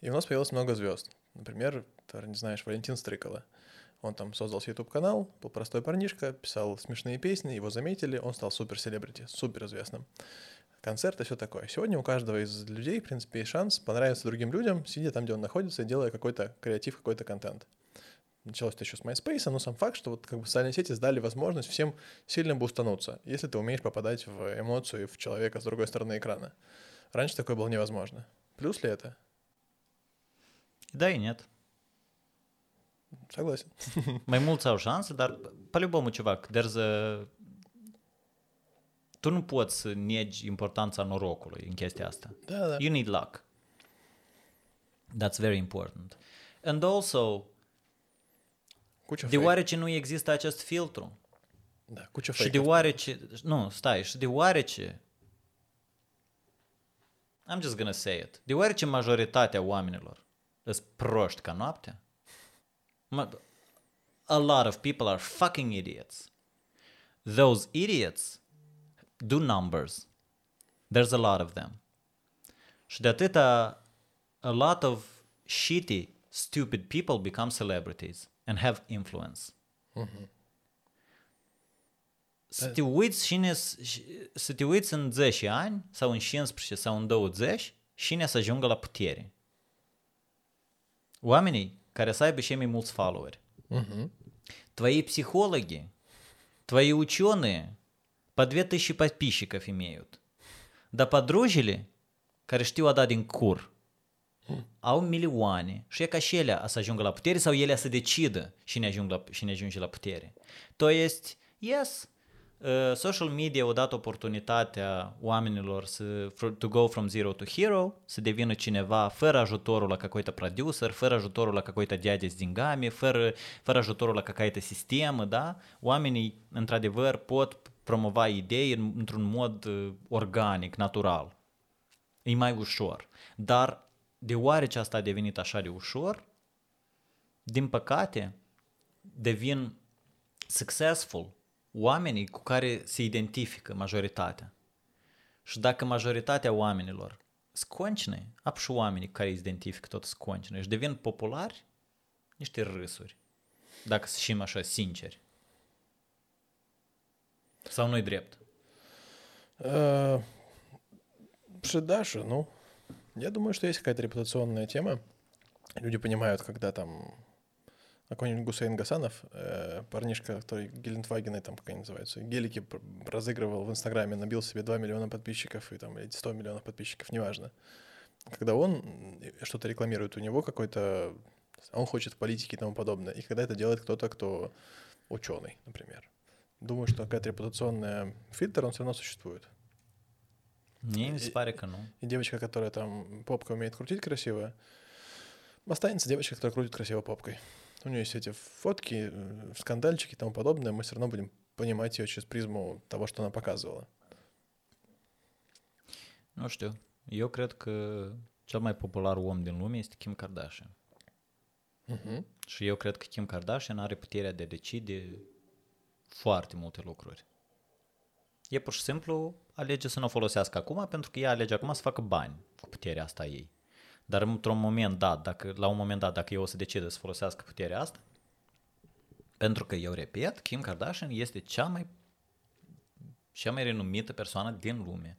и у нас появилось много звезд. Например, ты, не знаешь, Валентин Стрыкало. Он там создал себе YouTube-канал, был простой парнишка, писал смешные песни, его заметили, он стал супер-селебрити, суперизвестным. Концерт и все такое. Сегодня у каждого из людей, в принципе, есть шанс понравиться другим людям, сидя там, где он находится, делая какой-то креатив, какой-то контент. Началось это еще с MySpace, но сам факт, что вот как бы социальные сети сдали возможность всем сильно бустануться, если ты умеешь попадать в эмоцию в человека с другой стороны экрана. Раньше такое было невозможно. Плюс ли это? Да и нет. Согласен. Mai mulți au șanse, dar по-любому, чувак, there's a... Tu nu poți să negi importanța norocului în chestia asta. Да, да. You need luck. That's very important. And also, Куча фейк. deoarece nu există acest filtru, Да, куча și фейков. deoarece, nu, stai, și deoarece, I'm just gonna say it, deoarece majoritatea oamenilor sunt proști ca noaptea, ma- a lot of people are fucking idiots. Those idiots do numbers. There's a lot of them. Și de atâta, a lot of shitty, stupid people become celebrities and have influence. Mm-hmm. Să te uiți cine, să te uiți în 10 ani sau în 15 sau în 20 cine să ajungă la putere. Oamenii care să aibă și mai mulți followeri. Твои психологи, твои ученые по 2000 подписчиков имеют. Да подружили, care știu a da din cur, au milioane și e ca și ele să ajungă la putere sau ele să decidă cine, ajung la, cine ajunge la putere. To есть, yes, uh, social media a dat oportunitatea oamenilor să, fr- to go from zero to hero, să devină cineva fără ajutorul la какой-то producer, fără ajutorul la какой-то дядя с деньгами, fără, fără ajutorul la какая-то sistemă, da? Oamenii, într-adevăr, pot promova idei în, într-un mod uh, organic, natural. E mai ușor. Dar deoarece asta a devenit așa de ușor, din păcate, devin successful oamenii cu care se identifică majoritatea. Și dacă majoritatea oamenilor sconcine, ap și oamenii cu care îi identifică tot sconcine și devin populari, niște râsuri. Dacă să știm așa sinceri. Sau nu-i drept? Э, Шидаша, ну, я думаю, что есть какая-то репутационная тема. Люди понимают, когда там какой-нибудь Гусейн Гасанов, э, парнишка, который Гелендвагены, там, как они называются, гелики разыгрывал в Инстаграме, набил себе 2 миллиона подписчиков и там или 100 миллионов подписчиков, неважно. Когда он м, что-то рекламирует, у него какой-то... Он хочет политики и тому подобное. И когда это делает кто-то, кто ученый, например. Думаю, что какая-то репутационная фильтр, он все равно существует. Se pare că nu. И девочка, которая там попкой умеет крутить красиво, останется девочка, которая крутит красиво попкой. У нее есть эти фотки, э, скандальчики и тому подобное. Мы все равно будем понимать ее через призму того, что она показывала. Nu știu. Eu cred că cel mai popular om din lume este Kim Kardashian. Мгм. Și eu cred că Kim Kardashian are puterea de a decide foarte multe lucruri. E pur și simplu alege să nu o folosească acum pentru că ea alege acum să facă bani cu puterea asta a ei. Dar într-un moment dat, dacă, la un moment dat, dacă eu o să decide să folosească puterea asta, pentru că eu repet, Kim Kardashian este cea mai cea mai renumită persoană din lume.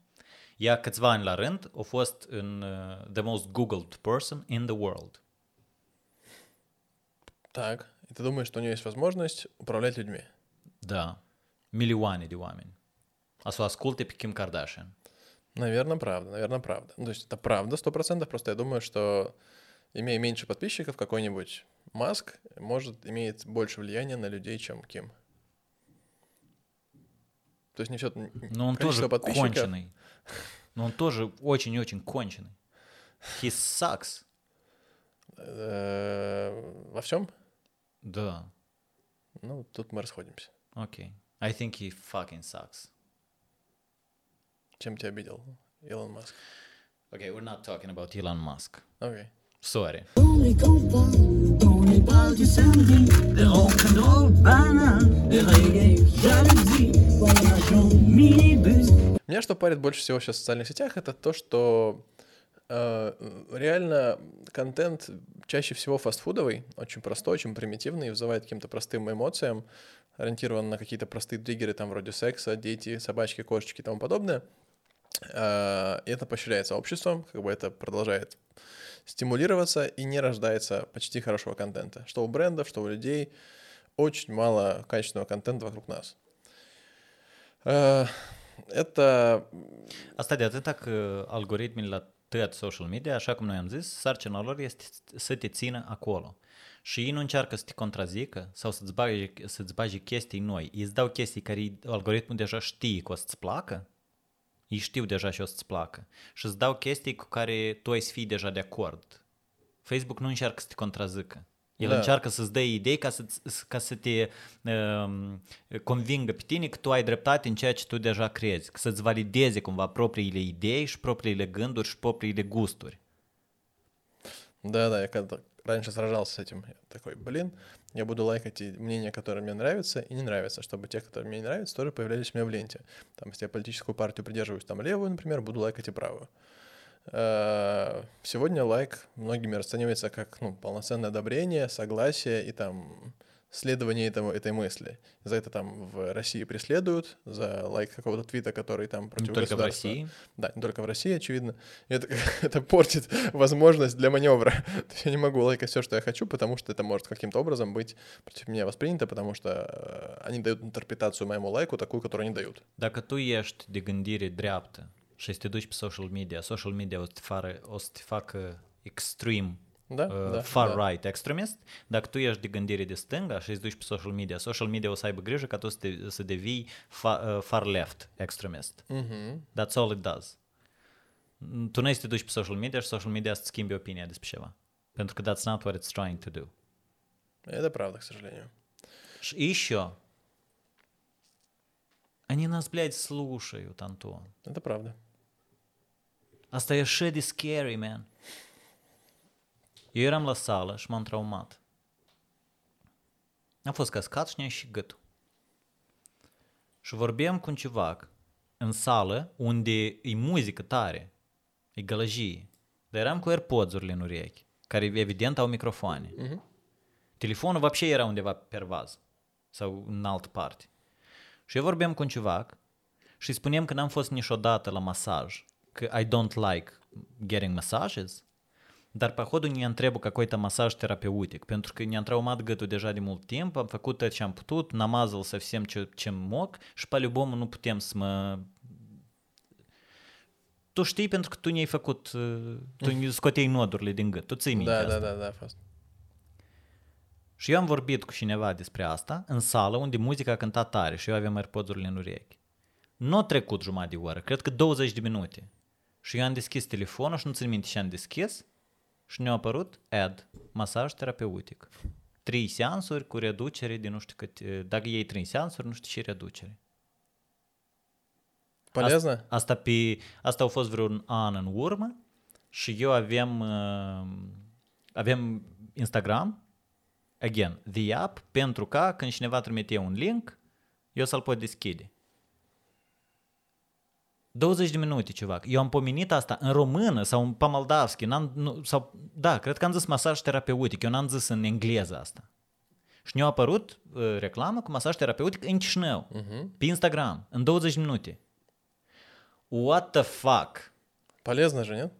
Ea câțiva ani la rând a fost în uh, the most googled person in the world. Так, и ты думаешь, что у нее есть возможность управлять людьми? Da. Milioane de oameni. A să o asculte pe Kim Kardashian. Наверное, правда, наверное, правда. Ну, то есть это правда, сто процентов. Просто я думаю, что имея меньше подписчиков, какой-нибудь Маск может имеет больше влияния на людей, чем Ким. То есть не все Но он тоже конченый. Но он тоже очень-очень конченый. He sucks. Во всем? Да. Ну, тут мы расходимся. Окей. I think he fucking sucks. Чем тебя обидел Илон Маск? Okay, we're not talking about Elon Musk. Окей. Sorry. Меня что парит больше всего сейчас в социальных сетях, это то, что э, реально контент чаще всего фастфудовый, очень простой, очень примитивный, вызывает каким-то простым эмоциям, ориентирован на какие-то простые триггеры, там, вроде секса, дети, собачки, кошечки и тому подобное. Э, это поощряется обществом, как бы это продолжает стимулироваться и не рождается почти хорошего контента. Что у брендов, что у людей. Очень мало качественного контента вокруг нас. Э, Это Asta de atâta că algoritmii la tăiat social media, așa cum noi am zis, sarcina lor este să te țină acolo. Și ei nu încearcă să te contrazică sau să-ți bage, să-ți bage chestii noi. Îți dau chestii care algoritmul deja știe că o să-ți placă. Ei știu deja și o să-ți placă. Și îți dau chestii cu care tu ai să fii deja de acord. Facebook nu încearcă să te contrazică. El da. încearcă să-ți dea idei ca să, ca să te uh, convingă pe tine că tu ai dreptate în ceea ce tu deja crezi, că să-ți valideze cumva propriile idei și propriile gânduri și propriile gusturi. Da, da, e раньше сражался с этим, я такой, блин, я буду лайкать и мнения, которые мне нравятся и не нравятся, чтобы те, которые мне не нравятся, тоже появлялись у меня в ленте. Там, если я политическую партию придерживаюсь, там, левую, например, буду лайкать и правую. Э, Сегодня лайк многими расценивается как ну, полноценное одобрение, согласие и там следование этому, этой мысли. За это там в России преследуют, за лайк какого-то твита, который там против Не только в. России. Да, не только в России, очевидно. Это, это портит возможность для маневра. Я не могу лайкать все, что я хочу, потому что это может каким-то образом быть против меня воспринято, потому что э, они дают интерпретацию моему лайку такую, которую они дают. De gândire dreaptă și să te duci pe social media, social media o să te, fară, Да, uh, да, far да. right extremist, dacă tu ești de gândire de stânga și îți duci pe social media, social media o să aibă grijă ca tu să, te, să devii fa, uh, far left extremist. Мгм. That's all it does. Mm, Tu nu să te duci pe social media și social media să-ți schimbi opinia despre ceva. Pentru că that's not what it's trying to do. Это правда, к сожалению. Și еще, они нас, блядь, слушают, Антон. Это правда. E așa de scary, man. Eu eram la sală și m-am traumat. Am fost cascat și ne-a ieșit gâtul. Și vorbeam cu un civac în sală unde e muzică tare, e gălăgie. Dar eram cu AirPods-urile în urechi, care evident au microfoane. Мгм. Telefonul вообще era undeva pe pervaz sau în altă parte. Și eu vorbeam cu un civac și îi spuneam că n-am fost niciodată la masaj, că I don't like getting massages, dar pe hodul ne întrebu какой-то masaj terapeutic, pentru că ne-am traumat gâtul deja de mult timp, am făcut tot ce am putut, namazal совсем ce, ce moc și pe любому nu putem să mă... Tu știi pentru că tu ne-ai făcut, uh, tu ne scoteai nodurile din gât, tu ții minte Да, asta. да, да, да, фаст. Și eu am vorbit cu cineva despre asta în sală unde muzica cânta tare și eu aveam AirPods-urile în urechi. Nu a trecut jumătate de oră, cred că 20 de minute. Și eu am deschis telefonul și nu țin minte ce am deschis și ne-a apărut ad, masaj terapeutic. Trei seansuri cu reducere de nu știu cât, dacă iei trei seansuri, nu știu ce reducere. Полезно? Asta, asta, pe, asta a fost vreun an în urmă și eu aveam, uh, aveam Instagram, again, the app, pentru ca când cineva trimite un link, eu să-l pot deschide. 20 de minute, ceva. Eu am pomenit asta în română sau în pamaldavski, n-am, nu, sau, da, cred că am zis masaj terapeutic, eu n-am zis în engleză asta. Și ne-a apărut uh, reclamă cu masaj terapeutic în Chișinău, Мгм. pe Instagram, în 20 de minute. What the fuck? Полезно же, нет?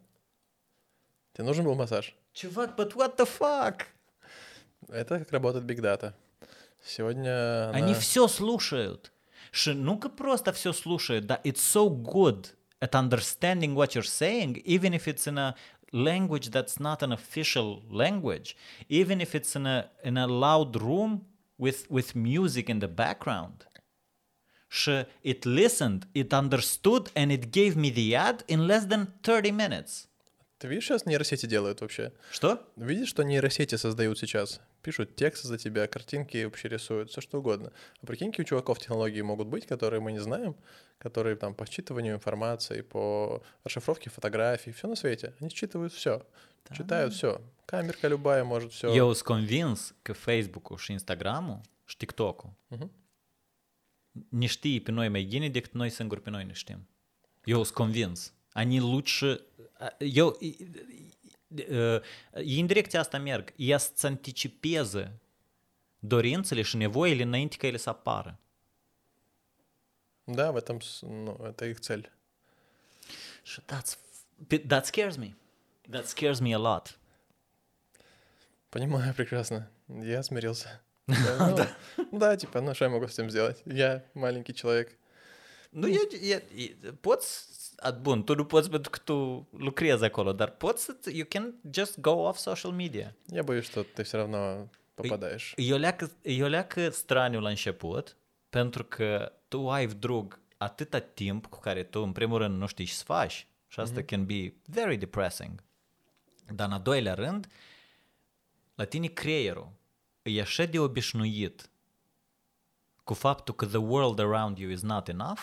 Тебе нужен был массаж? Чувак, but what the fuck? Это как работает Big Data. Сегодня Они она- все слушают. Ш- ну-ка просто все слушают. Да, it's so good at understanding what you're saying, even if it's in a language that's not an official language, even if it's in a in a loud room with with music in the background. Ш- it listened, it understood, and it gave me the ad in less than 30 minutes. Ты видишь, сейчас нейросети делают вообще? Что? Видишь, что нейросети создают сейчас? Пишут тексты за тебя, картинки вообще рисуют, все что угодно. А прикинь, какие у чуваков технологии могут быть, которые мы не знаем, которые там по считыванию информации, по расшифровке фотографий, все на свете. Они считывают все, читают все. Камерка любая может все. Și Instagram-ul și TikTok-ul Mhm. ne știe pe noi mai bine decât noi singuri pe noi ne știm. Eu sunt convins. Они лучше... Eu... э, în direcția asta merg. Ea să anticipeze dorințele și nevoile înainte ca ele să apară. Да, в этом, ну, это их цель. That's, that scares me. That scares me a lot. Понимаю прекрасно. Я смирился. Да, ну, да, типа, ну что я могу с этим сделать? Я маленький человек. E, e, e, poți, a, bun, tu nu poți pentru că tu lucrezi acolo, dar poți să, you can just go off social media. Я боюсь, что ты все равно попадаешь. E o leacă, e o leacă straniu la început, pentru că tu ai drug atâta timp cu care tu, în primul rând, nu știi ce să faci. Și asta can be very depressing. Dar în a doilea rând, la tine creierul e așa de obișnuit cu faptul că the world around you is not enough,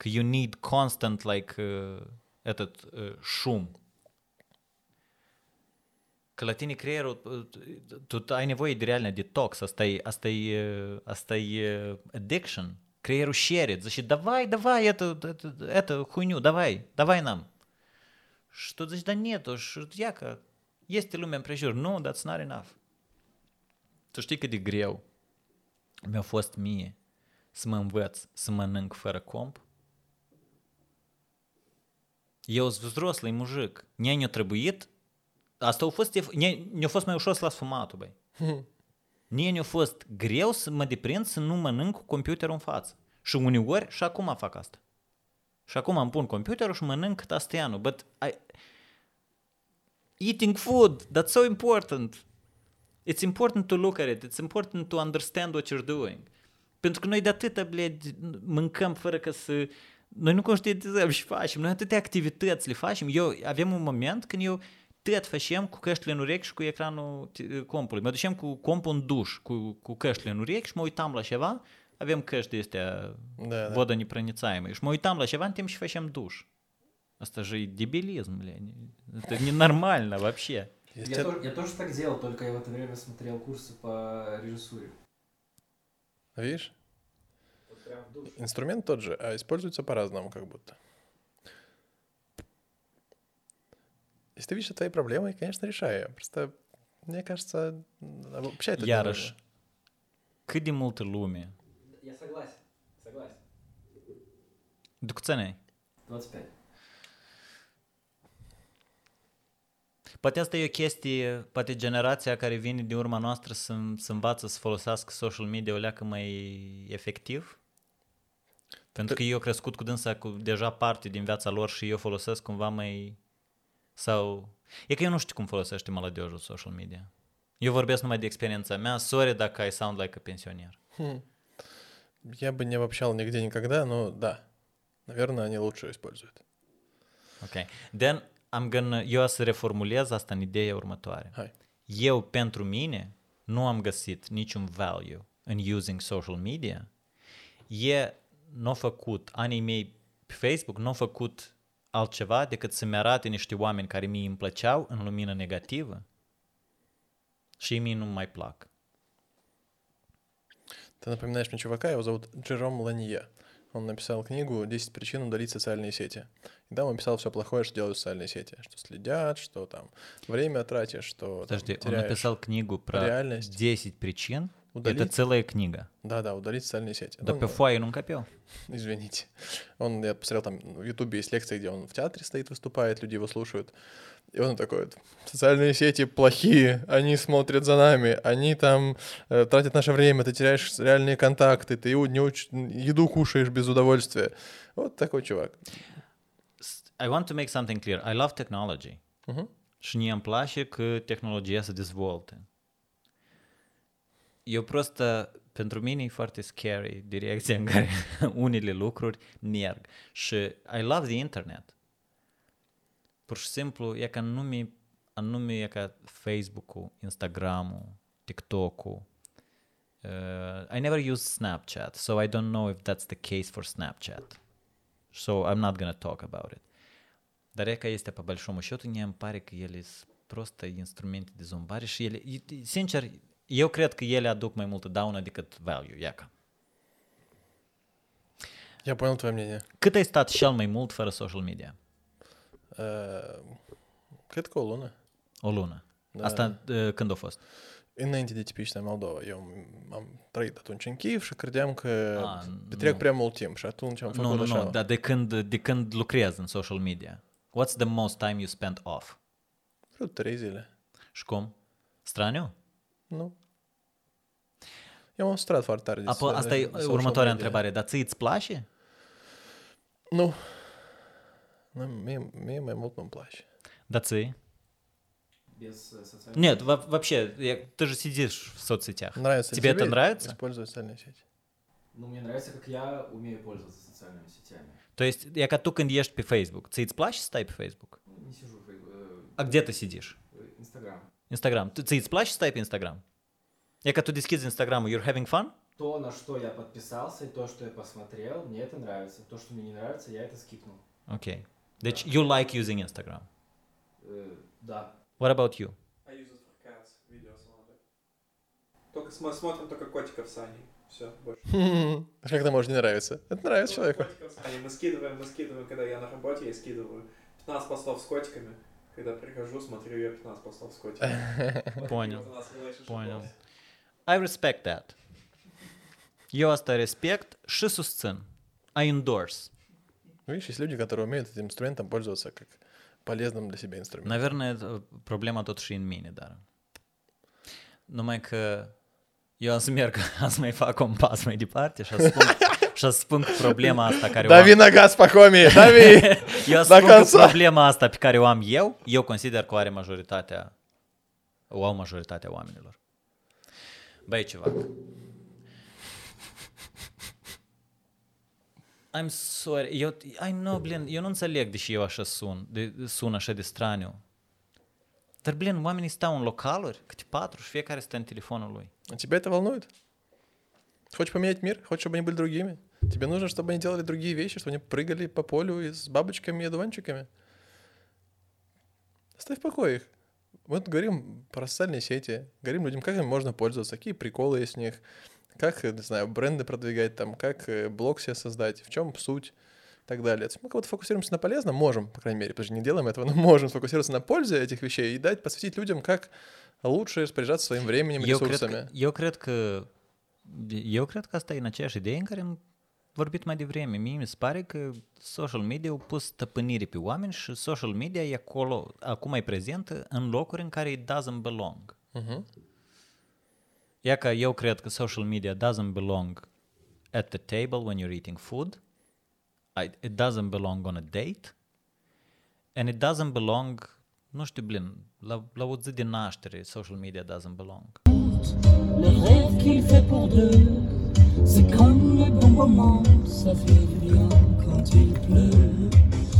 că you need constant, like, uh, этот uh, șum. Că la tine creierul, uh, tu ai nevoie de realne detox, asta e, asta e, uh, asta e uh, addiction. Creierul share it, zice, давай, давай, это, это, это хуйню, давай, давай нам. Și tu zici, da netu, și ia că este lumea împrejur. Nu, that's not enough. Tu știi cât de greu mi-a fost mie să mă învăț să mănânc fără comp? Eu sunt взрослый mujic. Ne ne-a trebuit Asta a fost, ef- ne, ne-a fost mai ușor să las fumatul, băi. Mie ne-a fost greu să mă deprind să nu mănânc cu computerul în față. Și uneori și acum fac asta. Și acum îmi pun computerul și mănânc tastianul. But I... Eating food, that's so important. It's important to look at it. It's important to understand what you're doing. Pentru că noi de atâta, bled, mâncăm fără că să... Noi nu conștientizăm și facem. Noi atâtea activități le facem. Eu avem un moment când eu tot facem cu căștile în urechi și cu ecranul compului. Mă ducem cu compul în duș, cu, cu căștile în urechi și mă uitam la ceva. Avem căști de astea Да, да. водонепроницаемые. Și mă uitam la ceva în timp și facem duș. Asta же дебилизм, бля. Это ненормально вообще. Я, тоже, я тоже так делал, только я в это время смотрел курсы по режиссуре. Видишь? Инструмент тот же, а используется по-разному как будто. Если ты видишь твои проблемы, конечно, решай ее. Просто, мне кажется, м, вообще это не Iarăși, нужно. cât de multă lume, Я согласен, согласен. de câți ani ai? 25. Poate asta e o chestie, poate generația care vine de urma noastră să, să învață să folosească social media o leacă mai efectiv? Pentru că eu crescut cu dânsa cu deja parte din viața lor și eu folosesc cumva mai... Sau... E că eu nu știu cum folosește молодежul social media. Eu vorbesc numai de experiența mea, sorry dacă I sound like a pensioner. Я бы не обобщал нигде никогда, но да, наверное, они лучше используют. Ok. Then I'm gonna, eu o să reformulez asta în ideea următoare. Hai. Eu, pentru mine, nu am găsit niciun value în using social media. E, n-a făcut, anii mei pe Facebook, n-a făcut altceva decât să-mi arate niște oameni care mie îmi plăceau în lumină negativă și mie nu mai plac. Ты напоминаешь мне чувака, его зовут Джером Ланье. Он написал книгу «10 причин удалить социальные сети». И там он писал все плохое, что делают социальные сети. Что следят, что там время тратишь, что там, Подожди, он теряешь. написал книгу про реальность. 10 причин, удалить. Это целая книга. Да-да, удалить социальные сети. Да Ну, ну копил. Извините. Он, я посмотрел там в Ютубе есть лекции, где он в театре стоит, выступает, люди его слушают. И он такой, социальные сети плохие, они смотрят за нами, они там э, тратят наше время, ты теряешь реальные контакты, ты не уч- еду кушаешь без удовольствия. Вот такой чувак. I want to make something clear. I love technology. Мгм. Și mie îmi place că tehnologia se dezvolte. Eu просто, pentru mine e foarte scary direcția în care unele lucruri merg. Și I love the internet. Pur și simplu, e ca anume, anume e ca Facebook-ul, Instagram-ul, TikTok-ul. Uh, I never use Snapchat, so I don't know if that's the case for Snapchat. So I'm not gonna talk about it. Dar e ca este pe большому счету, мне îmi pare că ele sunt просто instrumente de zombare și ele, e- sincer, eu cred că ele aduc mai multă daună decât value, iaca. Я понял твое мнение. Cât ai stat cel mai mult fără social media? Э, Cred că o lună. O lună. Da. Asta uh, când a fost? Înainte de tipiștea Moldova. Eu am trăit atunci în Kiev și credeam că A, petrec nu. prea mult timp și atunci am Nu, făcut nu, așa. nu, dar de când, de când lucrezi în social media? What's the most time you spent off? Vreo trei zile. Și cum? Straniu? Nu. Eu m-am strat foarte tare Apo, de- asta e următoarea media. întrebare. Dar ți îți place? Nu. Nu, mie, mie mai mult nu-mi place. Да ți? Без социальных Нет, во- вообще, я- ты же сидишь в соцсетях. Нравится Тебе это нравится? Использовать социальные сети. Ну, мне нравится, как я умею пользоваться социальными сетями. То есть, я как tu când ești pe Facebook, ți îți place stai pe Facebook? Не сижу в э, А где ты сидишь? Инстаграм. Instagram. Ты, ți îți place stai pe Instagram? Я как tu deschizi Instagram, you're having fun? То, на что я подписался, и то, что я посмотрел, мне это нравится. То, что мне не нравится, я это скипнул. Ok. Deci, you like using Instagram. Э, да. What about you? I use it for cats, видео смотрю. Только смо- смотрим только котиков с Аней. Все, больше. Как это может не нравиться? Это нравится Только человеку. котиков с Аней. Мы скидываем, мы скидываем, когда я на работе, я скидываю 15 постов с котиками. Когда прихожу, смотрю я 15 постов с котиками. Понял. Понял. was. I respect that. Eu asta respect și susțin. I endorse. Видишь, есть люди, которые умеют этим инструментом пользоваться как полезным для себя инструментом. Наверное, uh, problema tot și în mine, dar... Numai că eu am să merg, am să mai fac un pas mai departe și să spun, și să spun că problema asta care o Дави am... на газ, Пахомий, дави! Eu До spun că конца. problema asta pe care o am eu, eu consider că o are majoritatea, o au majoritatea oamenilor. Băi, ceva. I'm sorry, eu, I know, blin, eu nu înțeleg de ce eu așa sun, de, sun așa de straniu. Dar, blin, oamenii stau în localuri, câte patru, și fiecare stă în telefonul lui. А тебя это волнует? Хочешь поменять мир? Хочешь, чтобы они были другими? Тебе нужно, чтобы они делали другие вещи, чтобы они прыгали по полю и с бабочками и одуванчиками? Оставь в покое их. Мы тут говорим про социальные сети, говорим людям, как им можно пользоваться, какие приколы есть в них, как, э, не знаю, бренды продвигать там, как э, блог себе создать, в чем суть и так далее. Мы кого-то фокусируемся на полезном, можем, по крайней мере, потому что не делаем этого, но можем сфокусироваться на пользе этих вещей и дать, посвятить людям, как лучше распоряжаться своим временем, cred, ресурсами. că, eu cred că eu cred că asta e în vorbit mai devreme, mie mi se pare că social media au pus stăpânire pe oameni și social media e acolo, acum e prezentă în locuri în care it doesn't belong. Uh-huh. Ia că eu cred că social media doesn't belong at the table when you're eating food, it doesn't belong on a date, and it doesn't belong, nu știu, blin, la, la o zi de naștere, social media doesn't belong. Le rêve qu'il fait pour deux c'est comme le bon moment, ça fait du bien quand il pleut.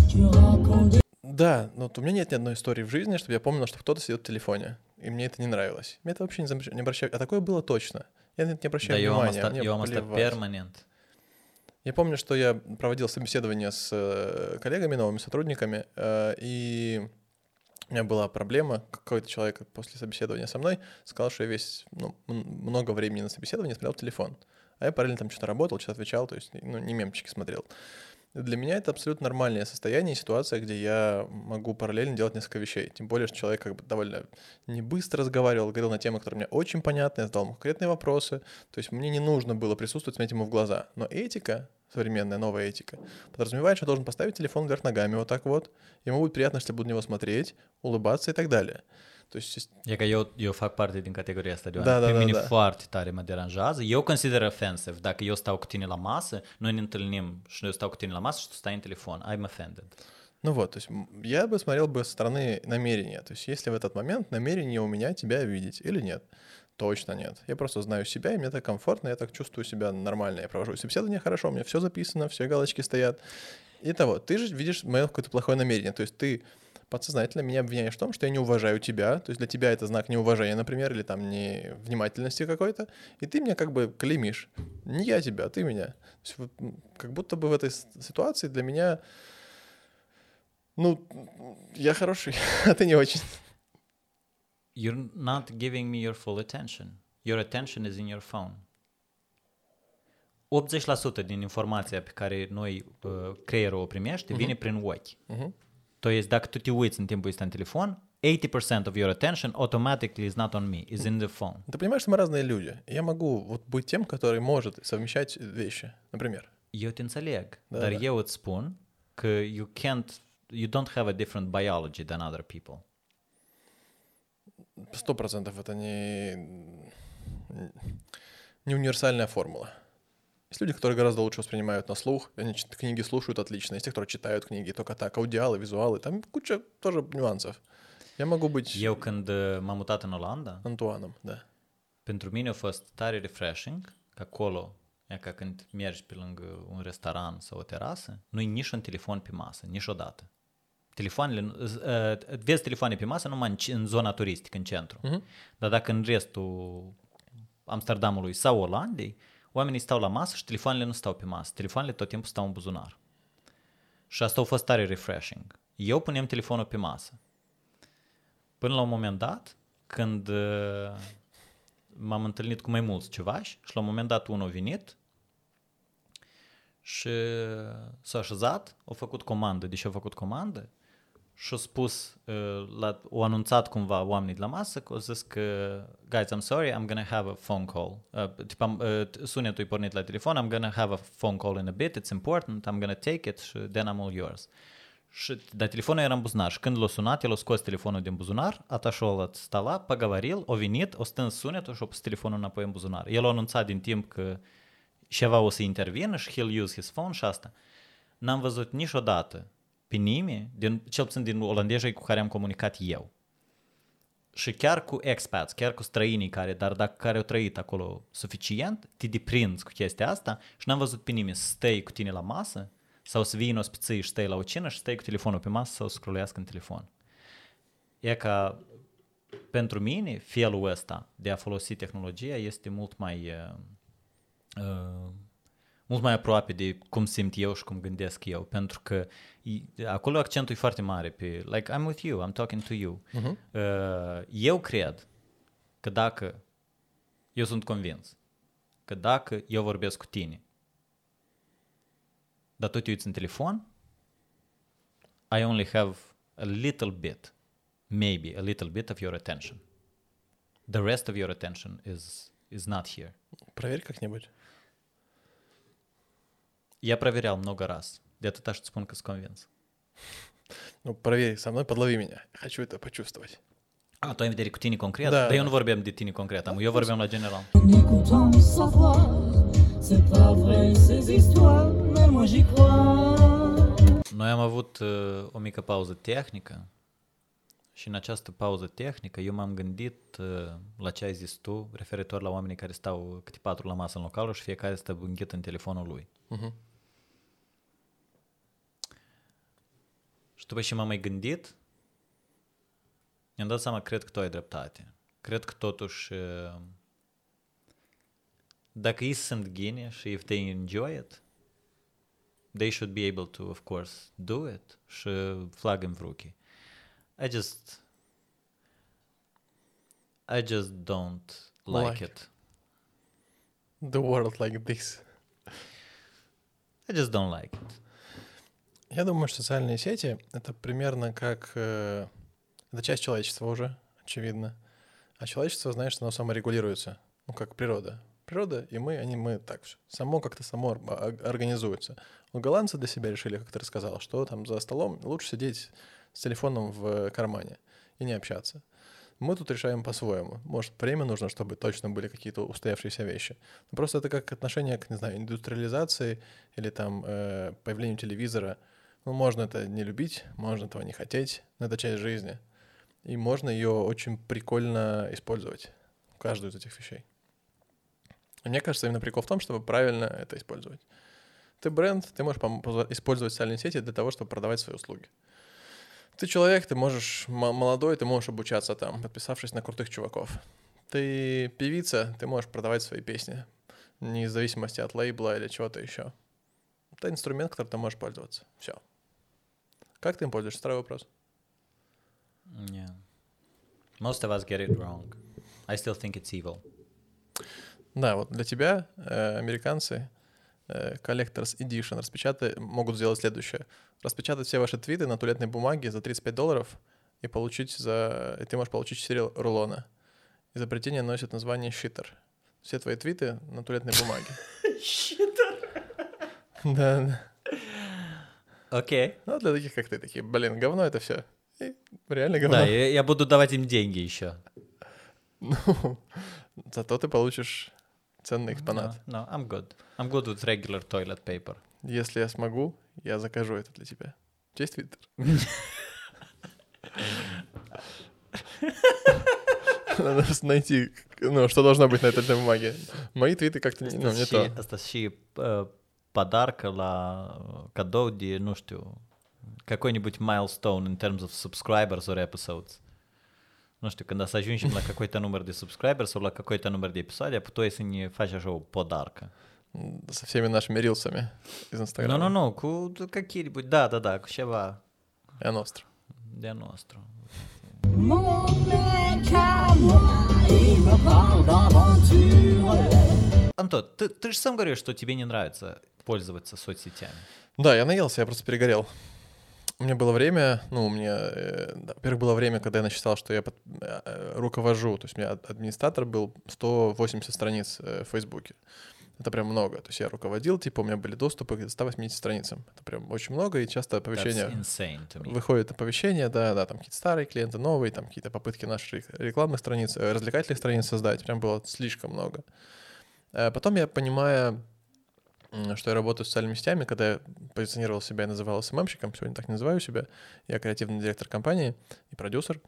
Tu me racontes Да, но вот у меня нет ни одной истории в жизни, чтобы я помнил, что кто-то сидит в телефоне, и мне это не нравилось. Мне это вообще не, зам- не обращаю... А такое было точно. Я на это не Да, обращаю am внимания. am asta плевать. permanent. Я помню, что я проводил собеседование с э, коллегами, новыми сотрудниками, э, и у меня была проблема. Какой-то человек после собеседования со мной сказал, что я весь, ну, много времени на собеседовании смотрел в телефон. А я параллельно там что-то работал, что-то отвечал, то есть, ну, не мемчики смотрел. Для меня это абсолютно нормальное состояние и ситуация, где я могу параллельно делать несколько вещей. Тем более, что человек как бы довольно не быстро разговаривал, говорил на темы, которые мне очень понятны, я задал ему конкретные вопросы. То есть мне не нужно было присутствовать, смотреть ему в глаза. Но этика, современная новая этика, подразумевает, что я должен поставить телефон вверх ногами вот так вот. Ему будет приятно, если я буду на него смотреть, улыбаться и так далее. То есть E că eu, eu fac parte din categoria asta de Da, da, Pe da, mine da. foarte tare mă deranjează. Eu consider offensive dacă eu stau cu tine la masă, noi ne întâlnim și eu stau cu tine la masă și tu stai în telefon. I'm offended. Ну вот, то есть я бы смотрел бы со стороны намерения. То есть если в этот момент намерение у меня тебя видеть или нет. Точно нет. Я просто знаю себя, и мне так комфортно, я так чувствую себя нормально. Я провожу собеседование хорошо, у меня все записано, все галочки стоят. И того, ты же видишь мое какое-то плохое намерение. То есть ты подсознательно меня обвиняешь в том, что я не уважаю тебя. То есть для тебя это знак неуважения, например, или там невнимательности какой-то. И ты меня как бы клеймишь. Не я тебя, а ты меня. То есть вот, как будто бы в этой ситуации для меня ну, я хороший, а ты не очень. You're not giving me your full attention. Your attention is in your phone. 80% din informația pe care noi, uh, creierul o primește, vine prin ochi. Мгм. То есть dacă tu te uiți în timpul ăsta în telefon, 80% of your attention automatically is not on me, is in the phone. Ты понимаешь, что мы разные люди. Я могу вот быть тем, который может совмещать вещи. Например, Da, dar da. eu îți spun că you can't, you don't have a different biology than other people. сто процентов это не, не универсальная формула. Есть люди, которые гораздо лучше воспринимают на слух, они чит- книги слушают отлично. Есть те, которые читают книги только так, аудиалы, визуалы, там куча тоже нюансов. Я могу быть Eu când uh, m-am mutat în Olanda, Антуаном, да. pentru mine a fost tare refreshing că acolo, e ca când mergi pe lângă un restaurant sau o terasă, nu-i nici un telefon pe masă, niciodată. Telefoanele, uh, vezi telefoane pe masă numai în, ci- în zona turistică, în centru. Mhm. Dar dacă în restul Amsterdamului sau Olandei, oamenii stau la masă și telefoanele nu stau pe masă. Telefoanele tot timpul stau în buzunar. Și asta a fost tare refreshing. Eu punem telefonul pe masă. Până la un moment dat, când uh, m-am întâlnit cu mai mulți cevași și la un moment dat unul a venit și s-a așezat, a făcut comandă, deși a făcut comandă și a spus, uh, la, au anunțat cumva oamenii de la masă că au zis că guys, I'm sorry, I'm gonna have a phone call. Uh, tip, am, uh, sunetul e pornit la telefon, I'm gonna have a phone call in a bit, it's important, I'm gonna take it și then I'm all yours. Și, dar telefonul era în buzunar și când l-a sunat, el a scos telefonul din buzunar, отошел от стола, поговорил, a venit, a stâns sunetul și a pus telefonul înapoi în buzunar. El a anunțat din timp că ceva o să intervină și he'll use his phone și asta. N-am văzut niciodată pe nimeni, din, cel puțin din olandezii cu care am comunicat eu. Și chiar cu expats, chiar cu străinii care, dar dacă care au trăit acolo suficient, te deprinzi cu chestia asta și n-am văzut pe nimeni să stai cu tine la masă sau să vii în ospiție și stai la o cină și stai cu telefonul pe masă sau să scrollească în telefon. E ca pentru mine, felul ăsta de a folosi tehnologia este mult mai uh, uh, mult mai aproape de cum simt eu și cum gândesc eu, pentru că i- acolo accentul e foarte mare pe, like, I'm with you, I'm talking to you. Мгм. Uh, eu cred că dacă, eu sunt convins, că dacă eu vorbesc cu tine, dar tu te uiți în telefon, I only have a little bit, maybe a little bit of your attention. The rest of your attention is, is not here. Проверь как-нибудь. Я проверял много раз. De atât aș spun că sunt convins. Ну, проверь со мной, подлови меня. Я хочу это почувствовать. A, tu ai în vedere cu tine concret? Da, Dar eu da. nu vorbeam de tine concret, am, eu vorbeam la general. En écoutant savoir, c'est pas vrai ces histoires, mais moi j'y crois. Noi am avut uh, o mică pauză tehnică și în această pauză tehnică eu m-am gândit uh, la ce ai zis tu referitor la oamenii care stau câte patru la masă în localul și fiecare stă înghit în telefonul lui. Мгм. Și după ce m-am mai gândit, mi-am dat seama, cred că tu ai dreptate. Cred că totuși, uh, dacă ei sunt ghine și if they enjoy it, they should be able to, of course, do it și flag în vruchi. I just, I just don't like, Like. it. The world like this. I just don't like it. Я думаю, что социальные сети — это примерно как... э, это часть человечества уже, очевидно. А человечество, знаешь, оно саморегулируется, ну, как природа. Природа и мы, они мы так все. Само как-то само ор- организуется. Но голландцы для себя решили, как ты рассказал, что там за столом лучше сидеть с телефоном в кармане и не общаться. Мы тут решаем по-своему. Может, время нужно, чтобы точно были какие-то устоявшиеся вещи. Но просто это как отношение к, не знаю, индустриализации или там э, появлению телевизора. Ну, можно это не любить, можно этого не хотеть, но это часть жизни. И можно ее очень прикольно использовать, каждую из этих вещей. И мне кажется, именно прикол в том, чтобы правильно это использовать. Ты бренд, ты можешь использовать социальные сети для того, чтобы продавать свои услуги. Ты человек, ты можешь молодой, ты можешь обучаться там, подписавшись на крутых чуваков. Ты певица, ты можешь продавать свои песни, вне зависимости от лейбла или чего-то еще. Это инструмент, которым ты можешь пользоваться. Все. Как ты им пользуешься? Второй вопрос. Yeah. Most of us get it wrong. I still think it's evil. Да, вот для тебя э, американцы э, Collectors Edition распечаты, могут сделать следующее. Распечатать все ваши твиты на туалетной бумаге за 35 долларов и получить за... И ты можешь получить 4 рулона. Изобретение носит название щитер. Все твои твиты на туалетной бумаге. Щитер? Да, да. Окей. Ну, для таких, как ты, такие, блин, говно это все. реально говно. Да, я, я буду давать им деньги еще. Ну, зато ты получишь ценный экспонат. No, no, I'm good. I'm good with regular toilet paper. Если я смогу, я закажу это для тебя. Честь Твиттер. Надо найти, ну, что должно быть на этой бумаге. Мои твиты как-то не, ну, не то. Uh, подарка la cadou de, nu știu, какой-нибудь milestone in terms of subscribers or episodes. Nu știu, când să ajungem la какой-то număr de subscribers sau la какой-то număr de episoade, puteai să ne faci așa o podarcă. М, Со всеми нашими рилсами из Инстаграма. nu, nu, cu какие-нибудь, да, да, да, cu ceva И Ностро. de nostru. Parle d'aventure. Антон, ты, ты же сам говоришь, что тебе не нравится пользоваться соцсетями. Да, я наелся, я просто перегорел. У меня было время, ну, у меня, э, да, во-первых, было время, когда я насчитал, что я под- э, руковожу, то есть у меня ад- администратор был 180 страниц э, в Фейсбуке. Это прям много. То есть я руководил, типа у меня были доступы к 180 страницам. Это прям очень много, и часто оповещения... Выходит оповещение, да, да, там какие-то старые клиенты, новые, там какие-то попытки наших рекламных страниц, э, развлекательных страниц создать, прям было слишком много. Э, Потом я, понимая, что я работаю с социальными сетями, когда я позиционировал себя и называл СММщиком, сегодня так не называю себя, я креативный директор компании и продюсер,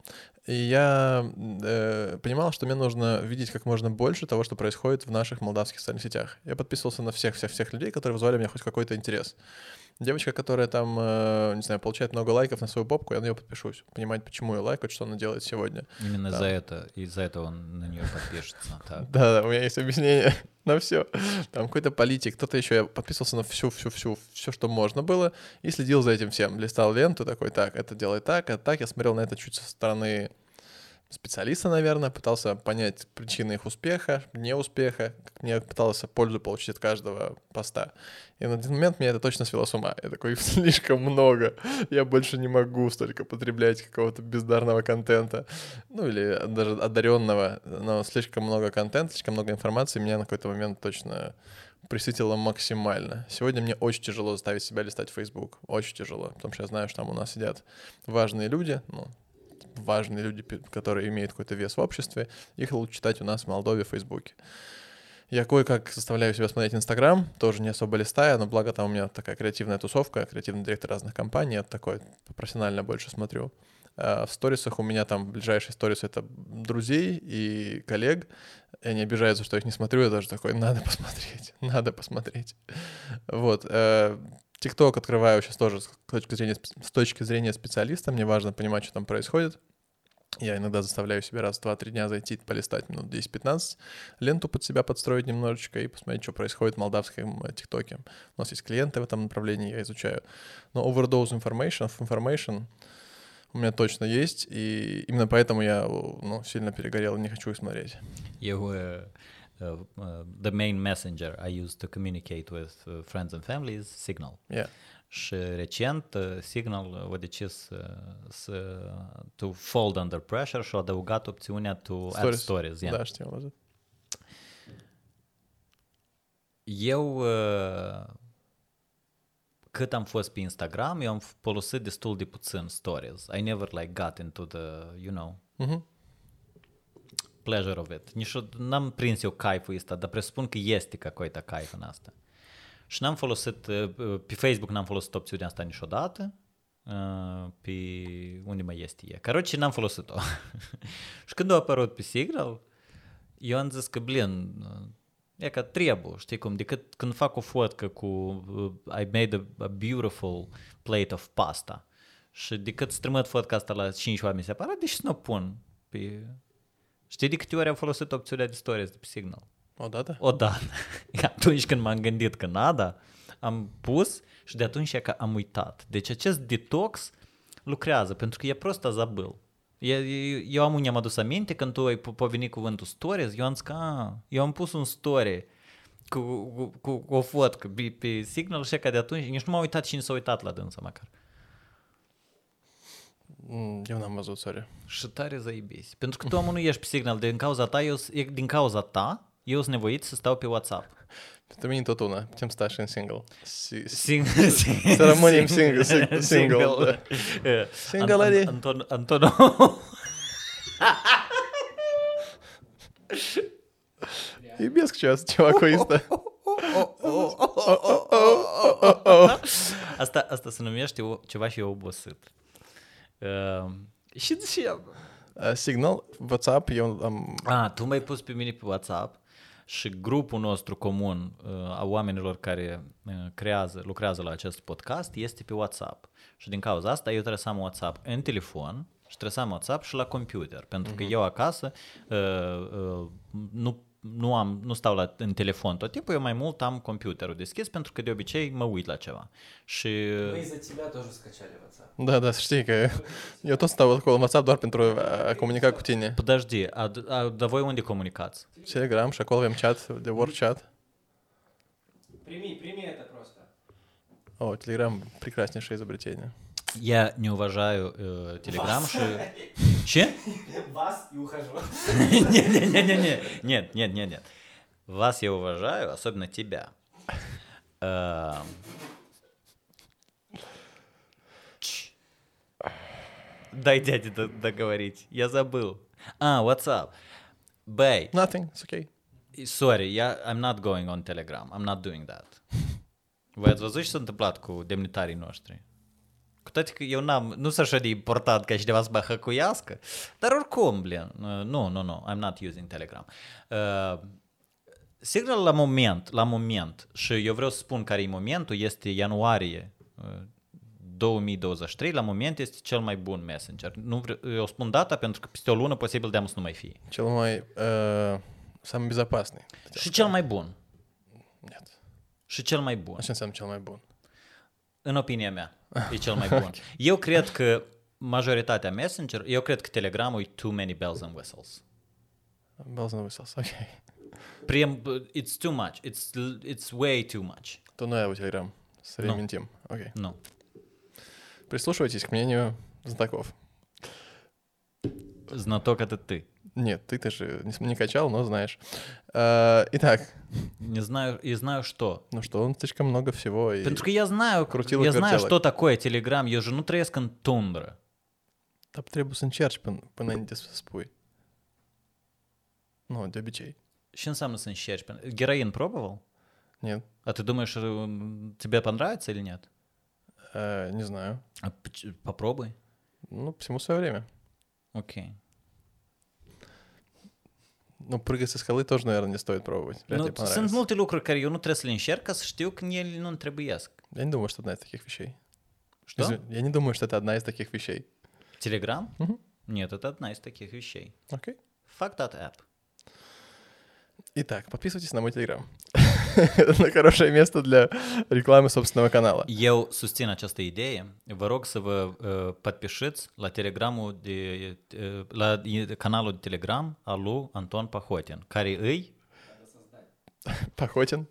и я э, понимал, что мне нужно видеть как можно больше того, что происходит в наших молдавских социальных сетях. Я подписывался на всех-всех-всех людей, которые вызывали меня хоть какой-то интерес. Девочка, которая там, э, не знаю, получает много лайков на свою попку, я на нее подпишусь. Понимать, почему ее лайкают, что она делает сегодня. Именно Да. за это, из-за этого он на нее подпишется. Да, да, у меня есть объяснение на все. Там какой-то политик, кто-то еще, я подписывался на всю-всю-всю, все, что можно было, и следил за этим всем. Листал ленту, такой, так, это делает так, это так. Я смотрел на это чуть со стороны специалиста, наверное, пытался понять причины их успеха, неуспеха, как мне пытался пользу получить от каждого поста. И на один момент меня это точно свело с ума. Я такой, слишком много, я больше не могу столько потреблять какого-то бездарного контента, ну или даже одаренного, но слишком много контента, слишком много информации меня на какой-то момент точно присытило максимально. Сегодня мне очень тяжело заставить себя листать Facebook, очень тяжело, потому что я знаю, что там у нас сидят важные люди, ну, важные люди, которые имеют какой-то вес в обществе, их лучше читать у нас в Молдове в Фейсбуке. Я кое-как заставляю себя смотреть Инстаграм, тоже не особо листая, но благо там у меня такая креативная тусовка, креативный директор разных компаний, я такой профессионально больше смотрю. А В сторисах у меня там ближайшие сторисы — это друзей и коллег, и они обижаются, что я их не смотрю, я даже такой, надо посмотреть, надо посмотреть. Вот. ТикТок открываю сейчас тоже с точки зрения, с точки зрения специалиста, мне важно понимать, что там происходит. Я иногда заставляю себя раз в 2-3 дня зайти, полистать минут 10-15, ленту под себя подстроить немножечко и посмотреть, что происходит в молдавском э, ТикТоке. У нас есть клиенты в этом направлении, я изучаю. Но overdose information, information у меня точно есть, и именно поэтому я ну, сильно перегорел не хочу их смотреть. Eu, uh, uh, uh, the main messenger I use to communicate with uh, friends and family is Signal. Yeah. Și recent uh, Signal a decis să, să to fold under pressure și a adăugat opțiunea to add Stories. stories. yeah. Da, știu, am văzut. Eu, uh, cât am fost pe Instagram, eu am folosit destul de puțin stories. I never like got into the, you know, Mhm pleasure of it. Nici n-am prins eu caiful ăsta, dar presupun că este какой-то caif în asta. Și n-am folosit, uh, pe Facebook n-am folosit opțiunea asta niciodată, uh, pe unde mai este ea. Короче, n-am folosit-o. și când a apărut pe Signal, eu am zis că, blin, uh, e ca trebuie, știi cum, decât când fac o fotcă cu uh, I made a, a beautiful plate of pasta și decât să trimit fotca asta la 5 oameni separat, deci să nu o pun pe... Știi de câte ori am folosit opțiunea de stories de pe Signal? Odată? Odată. Atunci când m-am gândit că nada, am pus și de atunci e că am uitat. Deci acest detox lucrează, pentru că e prost azabil. E- e- Eu am unde am adus aminte când tu ai po- povenit cuvântul stories, eu am zis că a, eu am pus un story cu, cu, cu, cu o fotcă pe, pe Signal și că de atunci nici nu m-am uitat cine s-a uitat la dânsa măcar. Mm, Eu n-am văzut, sorry. Și tare zaibisi. Pentru că tu omul nu ești pe Signal din cauza ta, eu, s- e din cauza ta, eu sunt nevoit să stau pe WhatsApp. Pentru mine tot una. Putem sta și în single. Si- Sing, Să rămânem single, sing- single, da. Singleării. Anton, Anton, Iubesc ceva, ceva cu asta. asta, asta se numește o, ceva și obosit. Uh, și de ce? Uh, Signal, WhatsApp, eu am... A, tu m-ai pus pe mine pe WhatsApp și grupul nostru comun uh, a oamenilor care uh, creează, lucrează la acest podcast este pe WhatsApp. Și din cauza asta eu trebuie să am WhatsApp în telefon și trebuie să am WhatsApp și la computer. Pentru că eu acasă uh, uh, nu nu, am, nu stau la, în telefon tot timpul, eu mai mult am computerul deschis pentru că de obicei mă uit la ceva. Și Мы из-за тебя тоже скачали WhatsApp. Da, da, să știi că eu tot stau acolo în WhatsApp doar pentru a comunica cu tine. Подожди, а, а dar voi unde comunicați? Telegram și acolo avem chat, de work chat. Прими, прими это просто. О, Telegram прекраснейшее изобретение. Я не уважаю э, Telegram. Что... Че? Вас и ухожу. Не-не-не-не. Нет, нет, нет, нет. Вас я уважаю, особенно тебя. Эм. Ч. Дай дяде договорить. Я забыл. А, WhatsApp. Бэй, Nothing, it's okay. sorry, я, I'm not going on Telegram. I'm not doing that. Voi ați văzut ce s-a întâmplat cu demnitarii noștri? Cu toate că eu n-am, nu sunt așa de important ca cineva să mă hăcuiască, dar oricum, blin, uh, nu, nu, nu, I'm not using Telegram. Uh, Signal la moment, la moment, și eu vreau să spun care e momentul, este ianuarie uh, 2023, la moment este cel mai bun messenger. Nu vreau, eu spun data pentru că peste o lună posibil de să nu mai fie. Cel mai... Uh, самый безопасный. Și cel mai bun. Нет. Și cel mai bun. Așa înseamnă cel mai bun. În opinia mea, E cel mai bun. Eu cred că majoritatea Messenger, eu cred că Telegramul e too many bells and whistles. Bells and whistles, ok. Прям, it's too much. It's, it's way too much. То ну я у Telegram. С Ну. Рементим. Окей. Nu. Прислушивайтесь к мнению знатоков. Знаток это ты. Нет, ты-то же не, не качал, но знаешь. А, итак, Не знаю, и знаю что. ну что, он слишком много всего. И... Că я знаю, Крутилок, я знаю, что такое Telegram. Eu же să încerci până, până înainte să spui. Nu, de obicei. Și înseamnă să încerci. Героин пробовал? Нет, А ты думаешь, э, тебе понравится или нет? э, не знаю. А Попробуй. Ну, всему свое время. Окей. Ну, прыгать со скалы тоже, наверное, не стоит пробовать. Вряд Ну, ли sunt multe lucruri care eu nu trebuie să le încerc ca să știu că ele nu trebuiesc. Я не думаю, что одна из таких вещей. Что? Я не думаю, что это одна из таких вещей. Телеграм? Мгм. Нет, это одна из таких вещей. Окей. Fuck that app. Итак, подписывайтесь на мой телеграм. Это хорошее место для рекламы собственного канала. Eu susțin această idee. Vă rog să vă uh, подпишiți la telegramul de, uh, la i- canalul de Telegram al lui Anton Pahotin, care îi Похотин.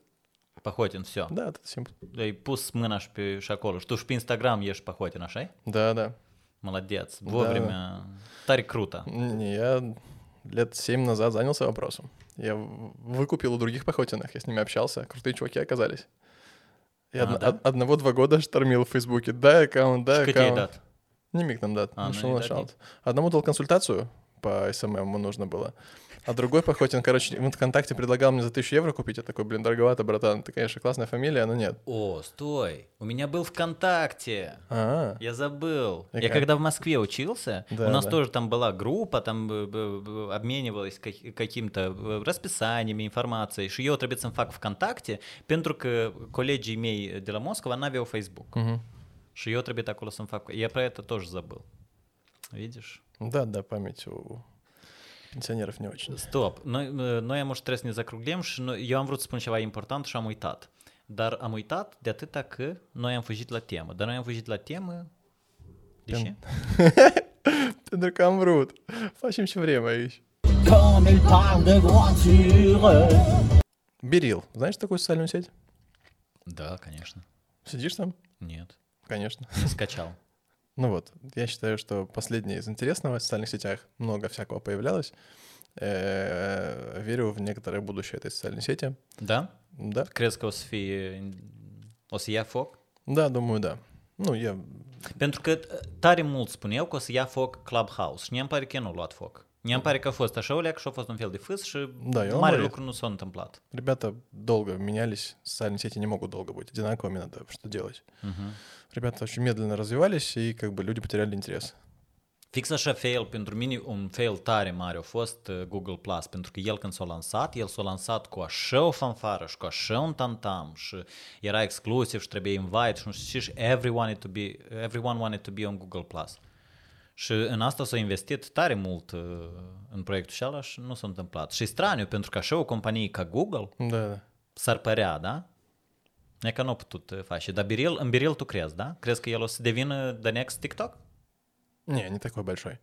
Pahotin, все. Да, это simplu. Ai pus mâna și, pe, și acolo. Și tu și pe Instagram ești Pahotin, așa Да, да. Молодец. Вовремя. Тари круто. Не, я лет семь назад занялся вопросом. Я выкупил у других Пахотиных, я с ними общался, крутые чуваки оказались. И А, одно- да? од- одного-два года штормил в Фейсбуке. Дай аккаунт, дай аккаунт. dat? Nimic n-am dat. А, ну Одному дал консультацию по SMM, ему нужно было. А другой Пахотин, короче, в ВКонтакте предлагал мне за тысячу евро купить. Я такой, блин, дороговато, братан. Ты, конечно, классная фамилия, но нет. О, стой. У меня был ВКонтакте. А, Я забыл. И я как? когда в Москве учился, Да, у нас да. тоже там была группа, там э, обменивалась ка- каким-то э, расписаниями, информацией. Și eu trebuie să-mi fac ВКонтакте, pentru că colegii mei de la Moscova n-aveau Facebook. мгм. Și eu trebuie acolo să-mi fac... Я про это тоже забыл. Видишь? Да, да, память у пенсионеров не очень. Stop. Noi, noi am trebuie să ne zacruglim și noi, eu am vrut să spun ceva important și am uitat. Dar am uitat de atâta că noi am fugit la temă. Dar noi am fugit la temă... De ce? Pentru că am vrut. Facem și vrem aici. Comme il parle de voiture. Берил. Знаешь такую социальную сеть? Да, конечно. Сидишь там? Нет. Конечно. Не скачал. Ну вот, я считаю, что последнее из интересного в социальных сетях много всякого появлялось. Э, Верю в некоторое будущее этой социальной сети. Da? Да, Crezi că o să fie... O să ia foc? да, думаю, да. Ну, я... Pentru că uh, tare mult spuneau că o să ia foc Clubhouse și mie îmi pare că nu a luat foc. Mie îmi pare că a fost așa o leacă și a fost un fel de fâs și Da, eu am mare auzit. lucru nu s-a întâmplat. Ребята долго менялись, социальные сети не могут долго быть одинаковыми, надо что делать. Ребята очень медленно развивались, и как бы люди потеряли интерес. Fix așa fail, pentru mine un fail tare mare a fost uh, Google Plus, pentru că el când s-a lansat, el s-a lansat cu așa o fanfară și cu așa un tantam și era exclusiv și trebuie invite și nu știu ce și everyone to be, everyone wanted to be on Google Plus. Și în asta s-a investit tare mult uh, în proiectul ăla și nu s-a întâmplat. Și e straniu, pentru că așa o companie ca Google Да, да. s-ar părea, da? E că nu a putut uh, face. Dar Biril, în Biril tu crezi, da? Crezi că el o să devină the next TikTok? Не, не такой большой.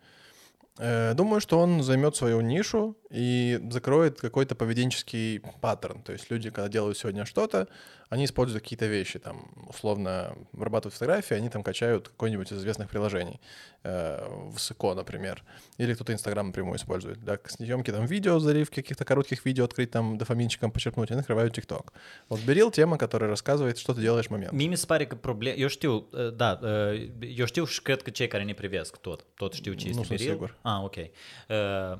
Э, Думаю, что он займет свою нишу и закроет какой-то поведенческий паттерн. То есть люди, когда делают сегодня что-то, они используют какие-то вещи, там, условно, вырабатывают фотографии, они там качают какое-нибудь из известных приложений, э, в Сыко, например, или кто-то Инстаграм напрямую использует. Для съемки там видео, заливки каких-то коротких видео, открыть там дофаминчиком, почерпнуть, они накрывают ТикТок. Вот Берил тема, которая рассказывает, что ты делаешь в момент. Mie mi se pare că problema... Eu știu, uh, da, uh, eu știu și cred că cei care ne privesc tot, tot știu ce este Nu sunt Biril. sigur. Ah, ok. Uh,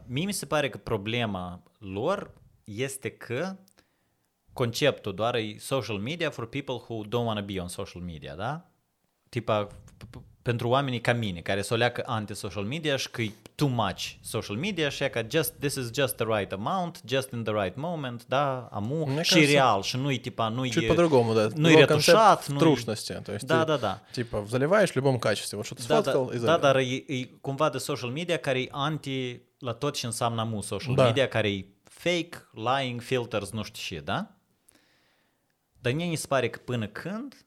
mie mi se pare că conceptul doar e social media for people who don't want to be on social media, da? Tipa, p- p- pentru oamenii ca mine, care s-o leacă anti-social media și că e too much social media și e că just, this is just the right amount, just in the right moment, da, amu, Мне și кажется, real, și nu e tipa, nu Чуть e... по-другому, да. Ну и Его ретушат, концепт в ну и- трушности. То есть Da, ты, da, da. типа, заливаешь в любом качестве. Вот что ты Da, сфоткал da, и da, залил. dar e, e cumva de social media care e anti la tot ce înseamnă mu social Da. media, care e fake, lying, filters, nu știu ce, da? Dar mie mi se pare că până când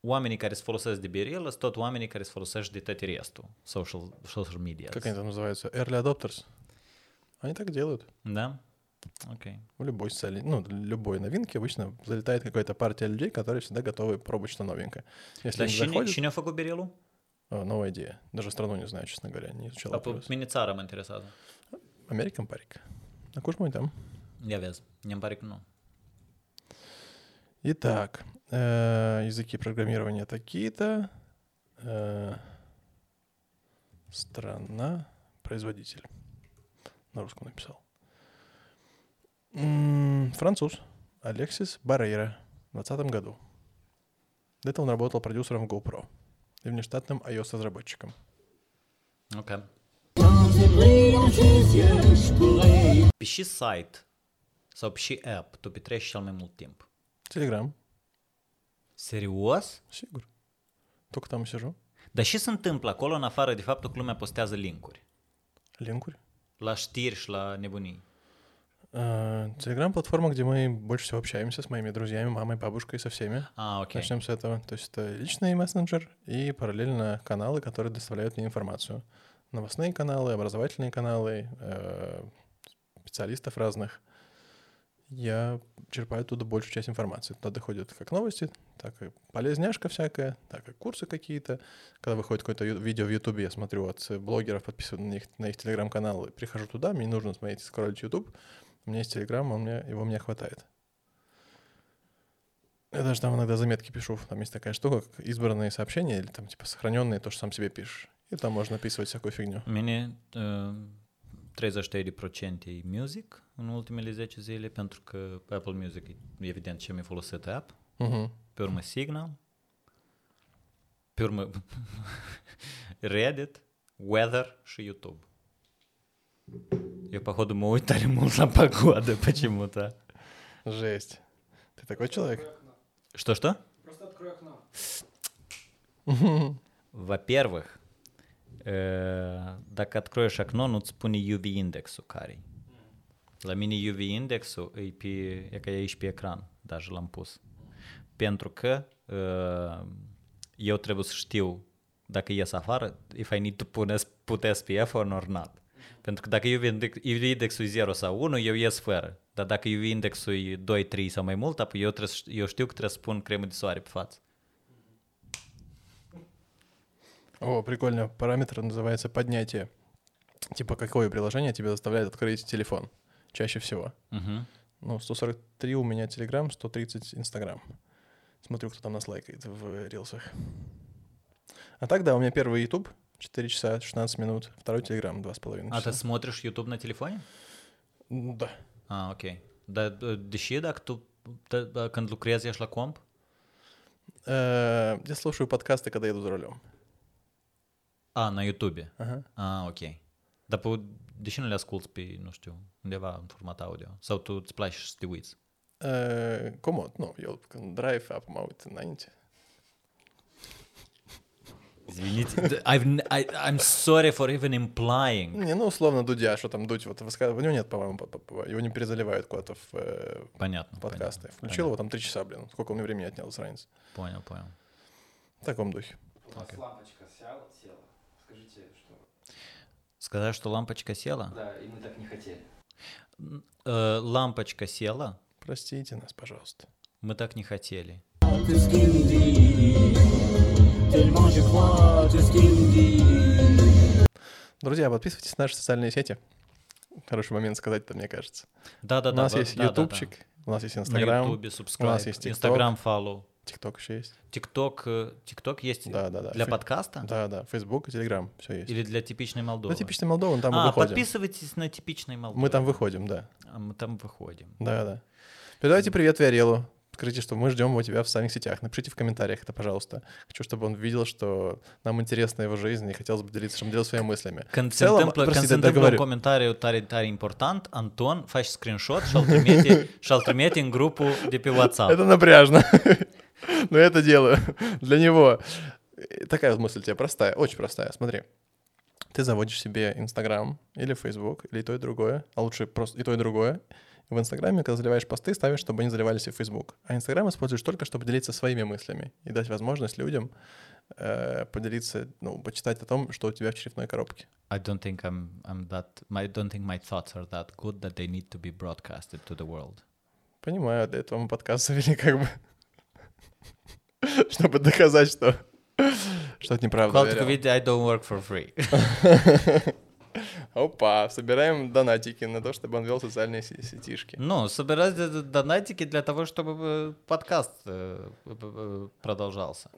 oamenii care se folosesc de Biril sunt tot oamenii care se folosesc de tot restul social, social media. Как они там называются? Early adopters. Они так делают. Да? Ok. В любой социальной, ну, любой новинке обычно залетает какая-то партия людей, которые всегда готовы пробовать что новенькое. Если они cine, заходят, cine Birilul? О, новая идея. Даже страну не знаю, честно говоря, не изучал. Pe вопрос. mine țara mă interesează. American парик. На куш мой там. Vezi, mi pare că nu. Итак, э, языки программирования такие-то. Э, страна, производитель. На русском написал. М, Француз. Алексис Барейра. В 2020 году. До этого он работал продюсером в GoPro и внештатным iOS-разработчиком. Ok. Quand il brille dans ses yeux, je pourrais Pe și site sau pe și app cel mai mult timp? Телеграм. Serios? Сигур. Только там и сижу. Dar ce se întâmplă acolo în afară de faptul că lumea postează linkuri? Линкурь. La știri și la nebunii. Э, Телеграм-платформа, где мы больше всего общаемся с моими друзьями, мамой, бабушкой, со всеми. А, ok. Начнем с этого. То есть это личный мессенджер и параллельно каналы, которые доставляют мне информацию. Новостные каналы, образовательные каналы, э, специалистов разных. Я черпаю оттуда большую часть информации. Туда доходят как новости, так и полезняшка всякая, так и курсы какие-то. Когда выходит какое-то видео в Ютубе, я смотрю от э, блогеров, подписываюсь на их, на их телеграм-каналы, прихожу туда, мне не нужно смотреть, скроллить YouTube. У меня есть телеграм, он мне, его мне хватает. Я даже там иногда заметки пишу. Там есть такая штука, как избранные сообщения или там типа сохраненные, то, что сам себе пишешь. И там можно описывать всякую фигню. Mine uh, 33% e music în ultimele 10 zile, pentru că Apple Music e evident ce mi-a folosit app, Мгм. pe urmă Signal, pe urmă Reddit, Weather și YouTube. Eu, походу, mă uit tare mult la погода почему-то. Жесть. Ты такой человек? Что-что? Просто открой окно. Во-первых, э, dacă откроешь окно, nu-ți spune UV-indexul care La mine UV-indexul e, pe, e ca e aici pe ecran, даже l-am pus. Pentru că uh, eu trebuie să știu dacă ies afară, if I need to put, put SPF or not. Pentru că dacă UV-indexul e 0 sau 1, eu ies fără. Dar dacă UV-indexul e 2, 3 sau mai mult, apoi eu, trebuie, să- eu știu că trebuie să pun cremă de soare pe față. О, прикольно. Параметр называется поднятие. Типа, какое приложение тебя заставляет открыть телефон? Чаще всего. Мгм. Ну, 143 у меня Telegram, 130 Instagram. Смотрю, кто там нас лайкает в рилсах. А так, да, у меня первый YouTube, 4 часа 16 минут, второй Telegram, 2,5 А ты часа. смотришь YouTube на телефоне? Да. А, окей. Deși dacă tu, da, da, când lucrezi, ești la comp? Э, Я слушаю подкасты, когда еду за рулем. A, na YouTube. Ага. A, ok. Dar pe, deși nu le asculti pe, nu știu, undeva în format audio? Sau tu îți place să te uiți? Комод, ну, я вот când drive up mă uit înainte. Извините, I've, I, I'm sorry for even implying. Не, ну, условно, Дудя, что там Дудь, вот высказывает, у него нет, по-моему, по- по- его не перезаливают куда-то в э, Понятно. подкасты. понятно, Включил его там три часа, блин, сколько он мне времени отнял, разница. Понял, понял. В таком духе. У вас лампочка села, села. Скажите, что... Сказать, что лампочка села? Да, и мы так не хотели. Э, лампочка села? Простите нас, пожалуйста. Мы так не хотели. Друзья, подписывайтесь на наши социальные сети. Хороший момент сказать это, мне кажется. Да-да-да. у нас во- есть ютубчик, у нас есть На Инстаграм, ютубе у нас есть. Инстаграм follow. ТикТок еще есть. ТикТок, э, ТикТок есть Да, да, да. для Фе- подкаста? Да, да, Фейсбук и Телеграм, все есть. Или для типичной Молдовы? Ну, типичный Молдован, там мы а, выходим. подписывайтесь на типичный Молдовы. Мы там выходим, да. А мы там выходим. Да, да. Передавайте привет Виарелу. Скажите, что мы ждем его тебя в социальных сетях. Напишите в комментариях это, пожалуйста. Хочу, чтобы он видел, что нам интересна его жизнь и хотелось бы делиться, чтобы делился своими мыслями. Anton faci screenshot și-l trimite, și-l trimite în grupul de pe WhatsApp. Это напряжно. Но я это делаю для него. Такая вот мысль тебе простая, очень простая. Смотри. Ты заводишь себе Инстаграм или Фейсбук, или и то, и другое, а лучше просто и то, и другое. В Инстаграме, когда заливаешь посты, ставишь, чтобы они заливались и в Фейсбук. А Инстаграм используешь только, чтобы делиться своими мыслями и дать возможность людям э, поделиться, ну, почитать о том, что у тебя в черепной коробке. I don't think I'm, I'm that, I don't think my thoughts are that good that they need to be broadcasted to the world. Понимаю, для этого мы подкаст завели как бы, чтобы доказать, что, что это неправда. Alte Виарел. cuvinte, I don't work for free. Опа, собираем донатики на то, чтобы он вел социальные се- сетишки. Ну, собирать донатики для того, чтобы э, подкаст э, п- продолжался.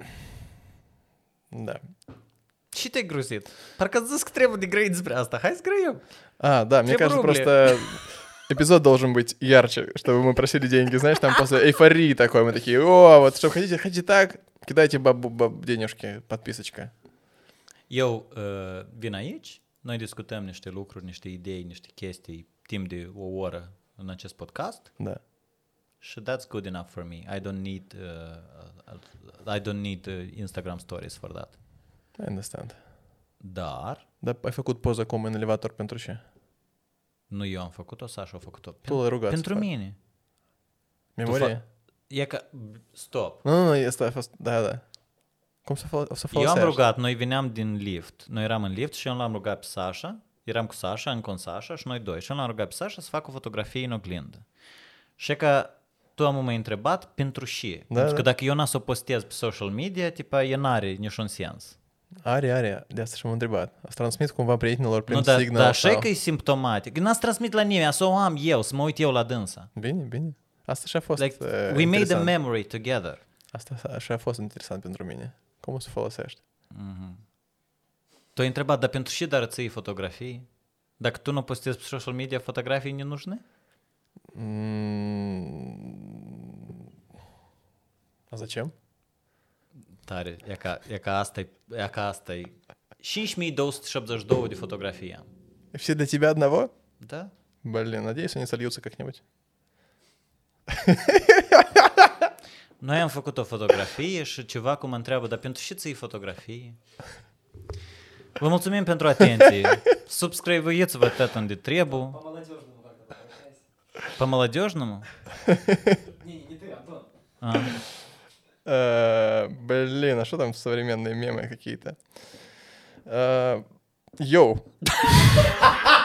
Да. Că trebuie de grăi despre asta. Hai să grăim. А, да, мне кажется, просто эпизод должен быть ярче, чтобы мы просили деньги. Знаешь, там после эйфории такой, мы такие, о, вот что хотите, хотите так, кидайте бабу, баб, денежки, подписочка. Eu uh, vin aici, noi discutăm niște lucruri, niște idei, niște chestii timp de o oră în acest podcast Да. și that's good enough for me. I don't need uh, uh, I don't need uh, Instagram stories for that. I understand. Dar Да, ai făcut poză cu un elevator pentru ce? Nu eu am făcut-o, Sasha a făcut-o. Tu l-ai rugat să Pentru faci. mine. Memorie? E ca... Stop. Nu, nu, nu, este a fost, da, da. Cum să, fol- o să Eu am folosești? rugat, noi veneam din lift. Noi eram în lift și eu l-am rugat pe Sasha. Eram cu Sasha, încă un Sasha și noi doi. Și eu l-am rugat pe Sasha să facă o fotografie în oglindă. Și că tu am mai întrebat pentru și. Da, pentru că da. dacă eu n-am să o postez pe social media, tipa, e n-are niciun sens. Are, are, de asta și-am întrebat. Ați transmis cumva prietenilor prin nu, dar, signal dar așa sau... că e simptomatic. N-ați transmit la nimeni, să o am eu, să mă uit eu la dânsa. Bine, bine. Asta și-a fost Like, uh, we made a interesant. memory together. Asta și-a fost interesant pentru mine. Cum o să folosești? Tu ai întrebat, dar pentru și dar ții fotografii? Dacă tu nu postezi pe social media fotografii, не нужны? Mm. А zачем? Tare, e ca, e ca asta e, e ca asta e. 5272 de fotografii am. Все для тебя одного? Da? Блин, надеюсь, они сольются как-нибудь. Noi am făcut o fotografie și ceva cum mă întreabă, dar pentru ce ții fotografii? Vă mulțumim pentru atenție. Subscribe-vă tot unde trebuie. По молодежному как-то обращайся. По молодежному? Не, не, не ты, Антон. Э, Блин, а что там современные мемы какие-то? Э, Йоу.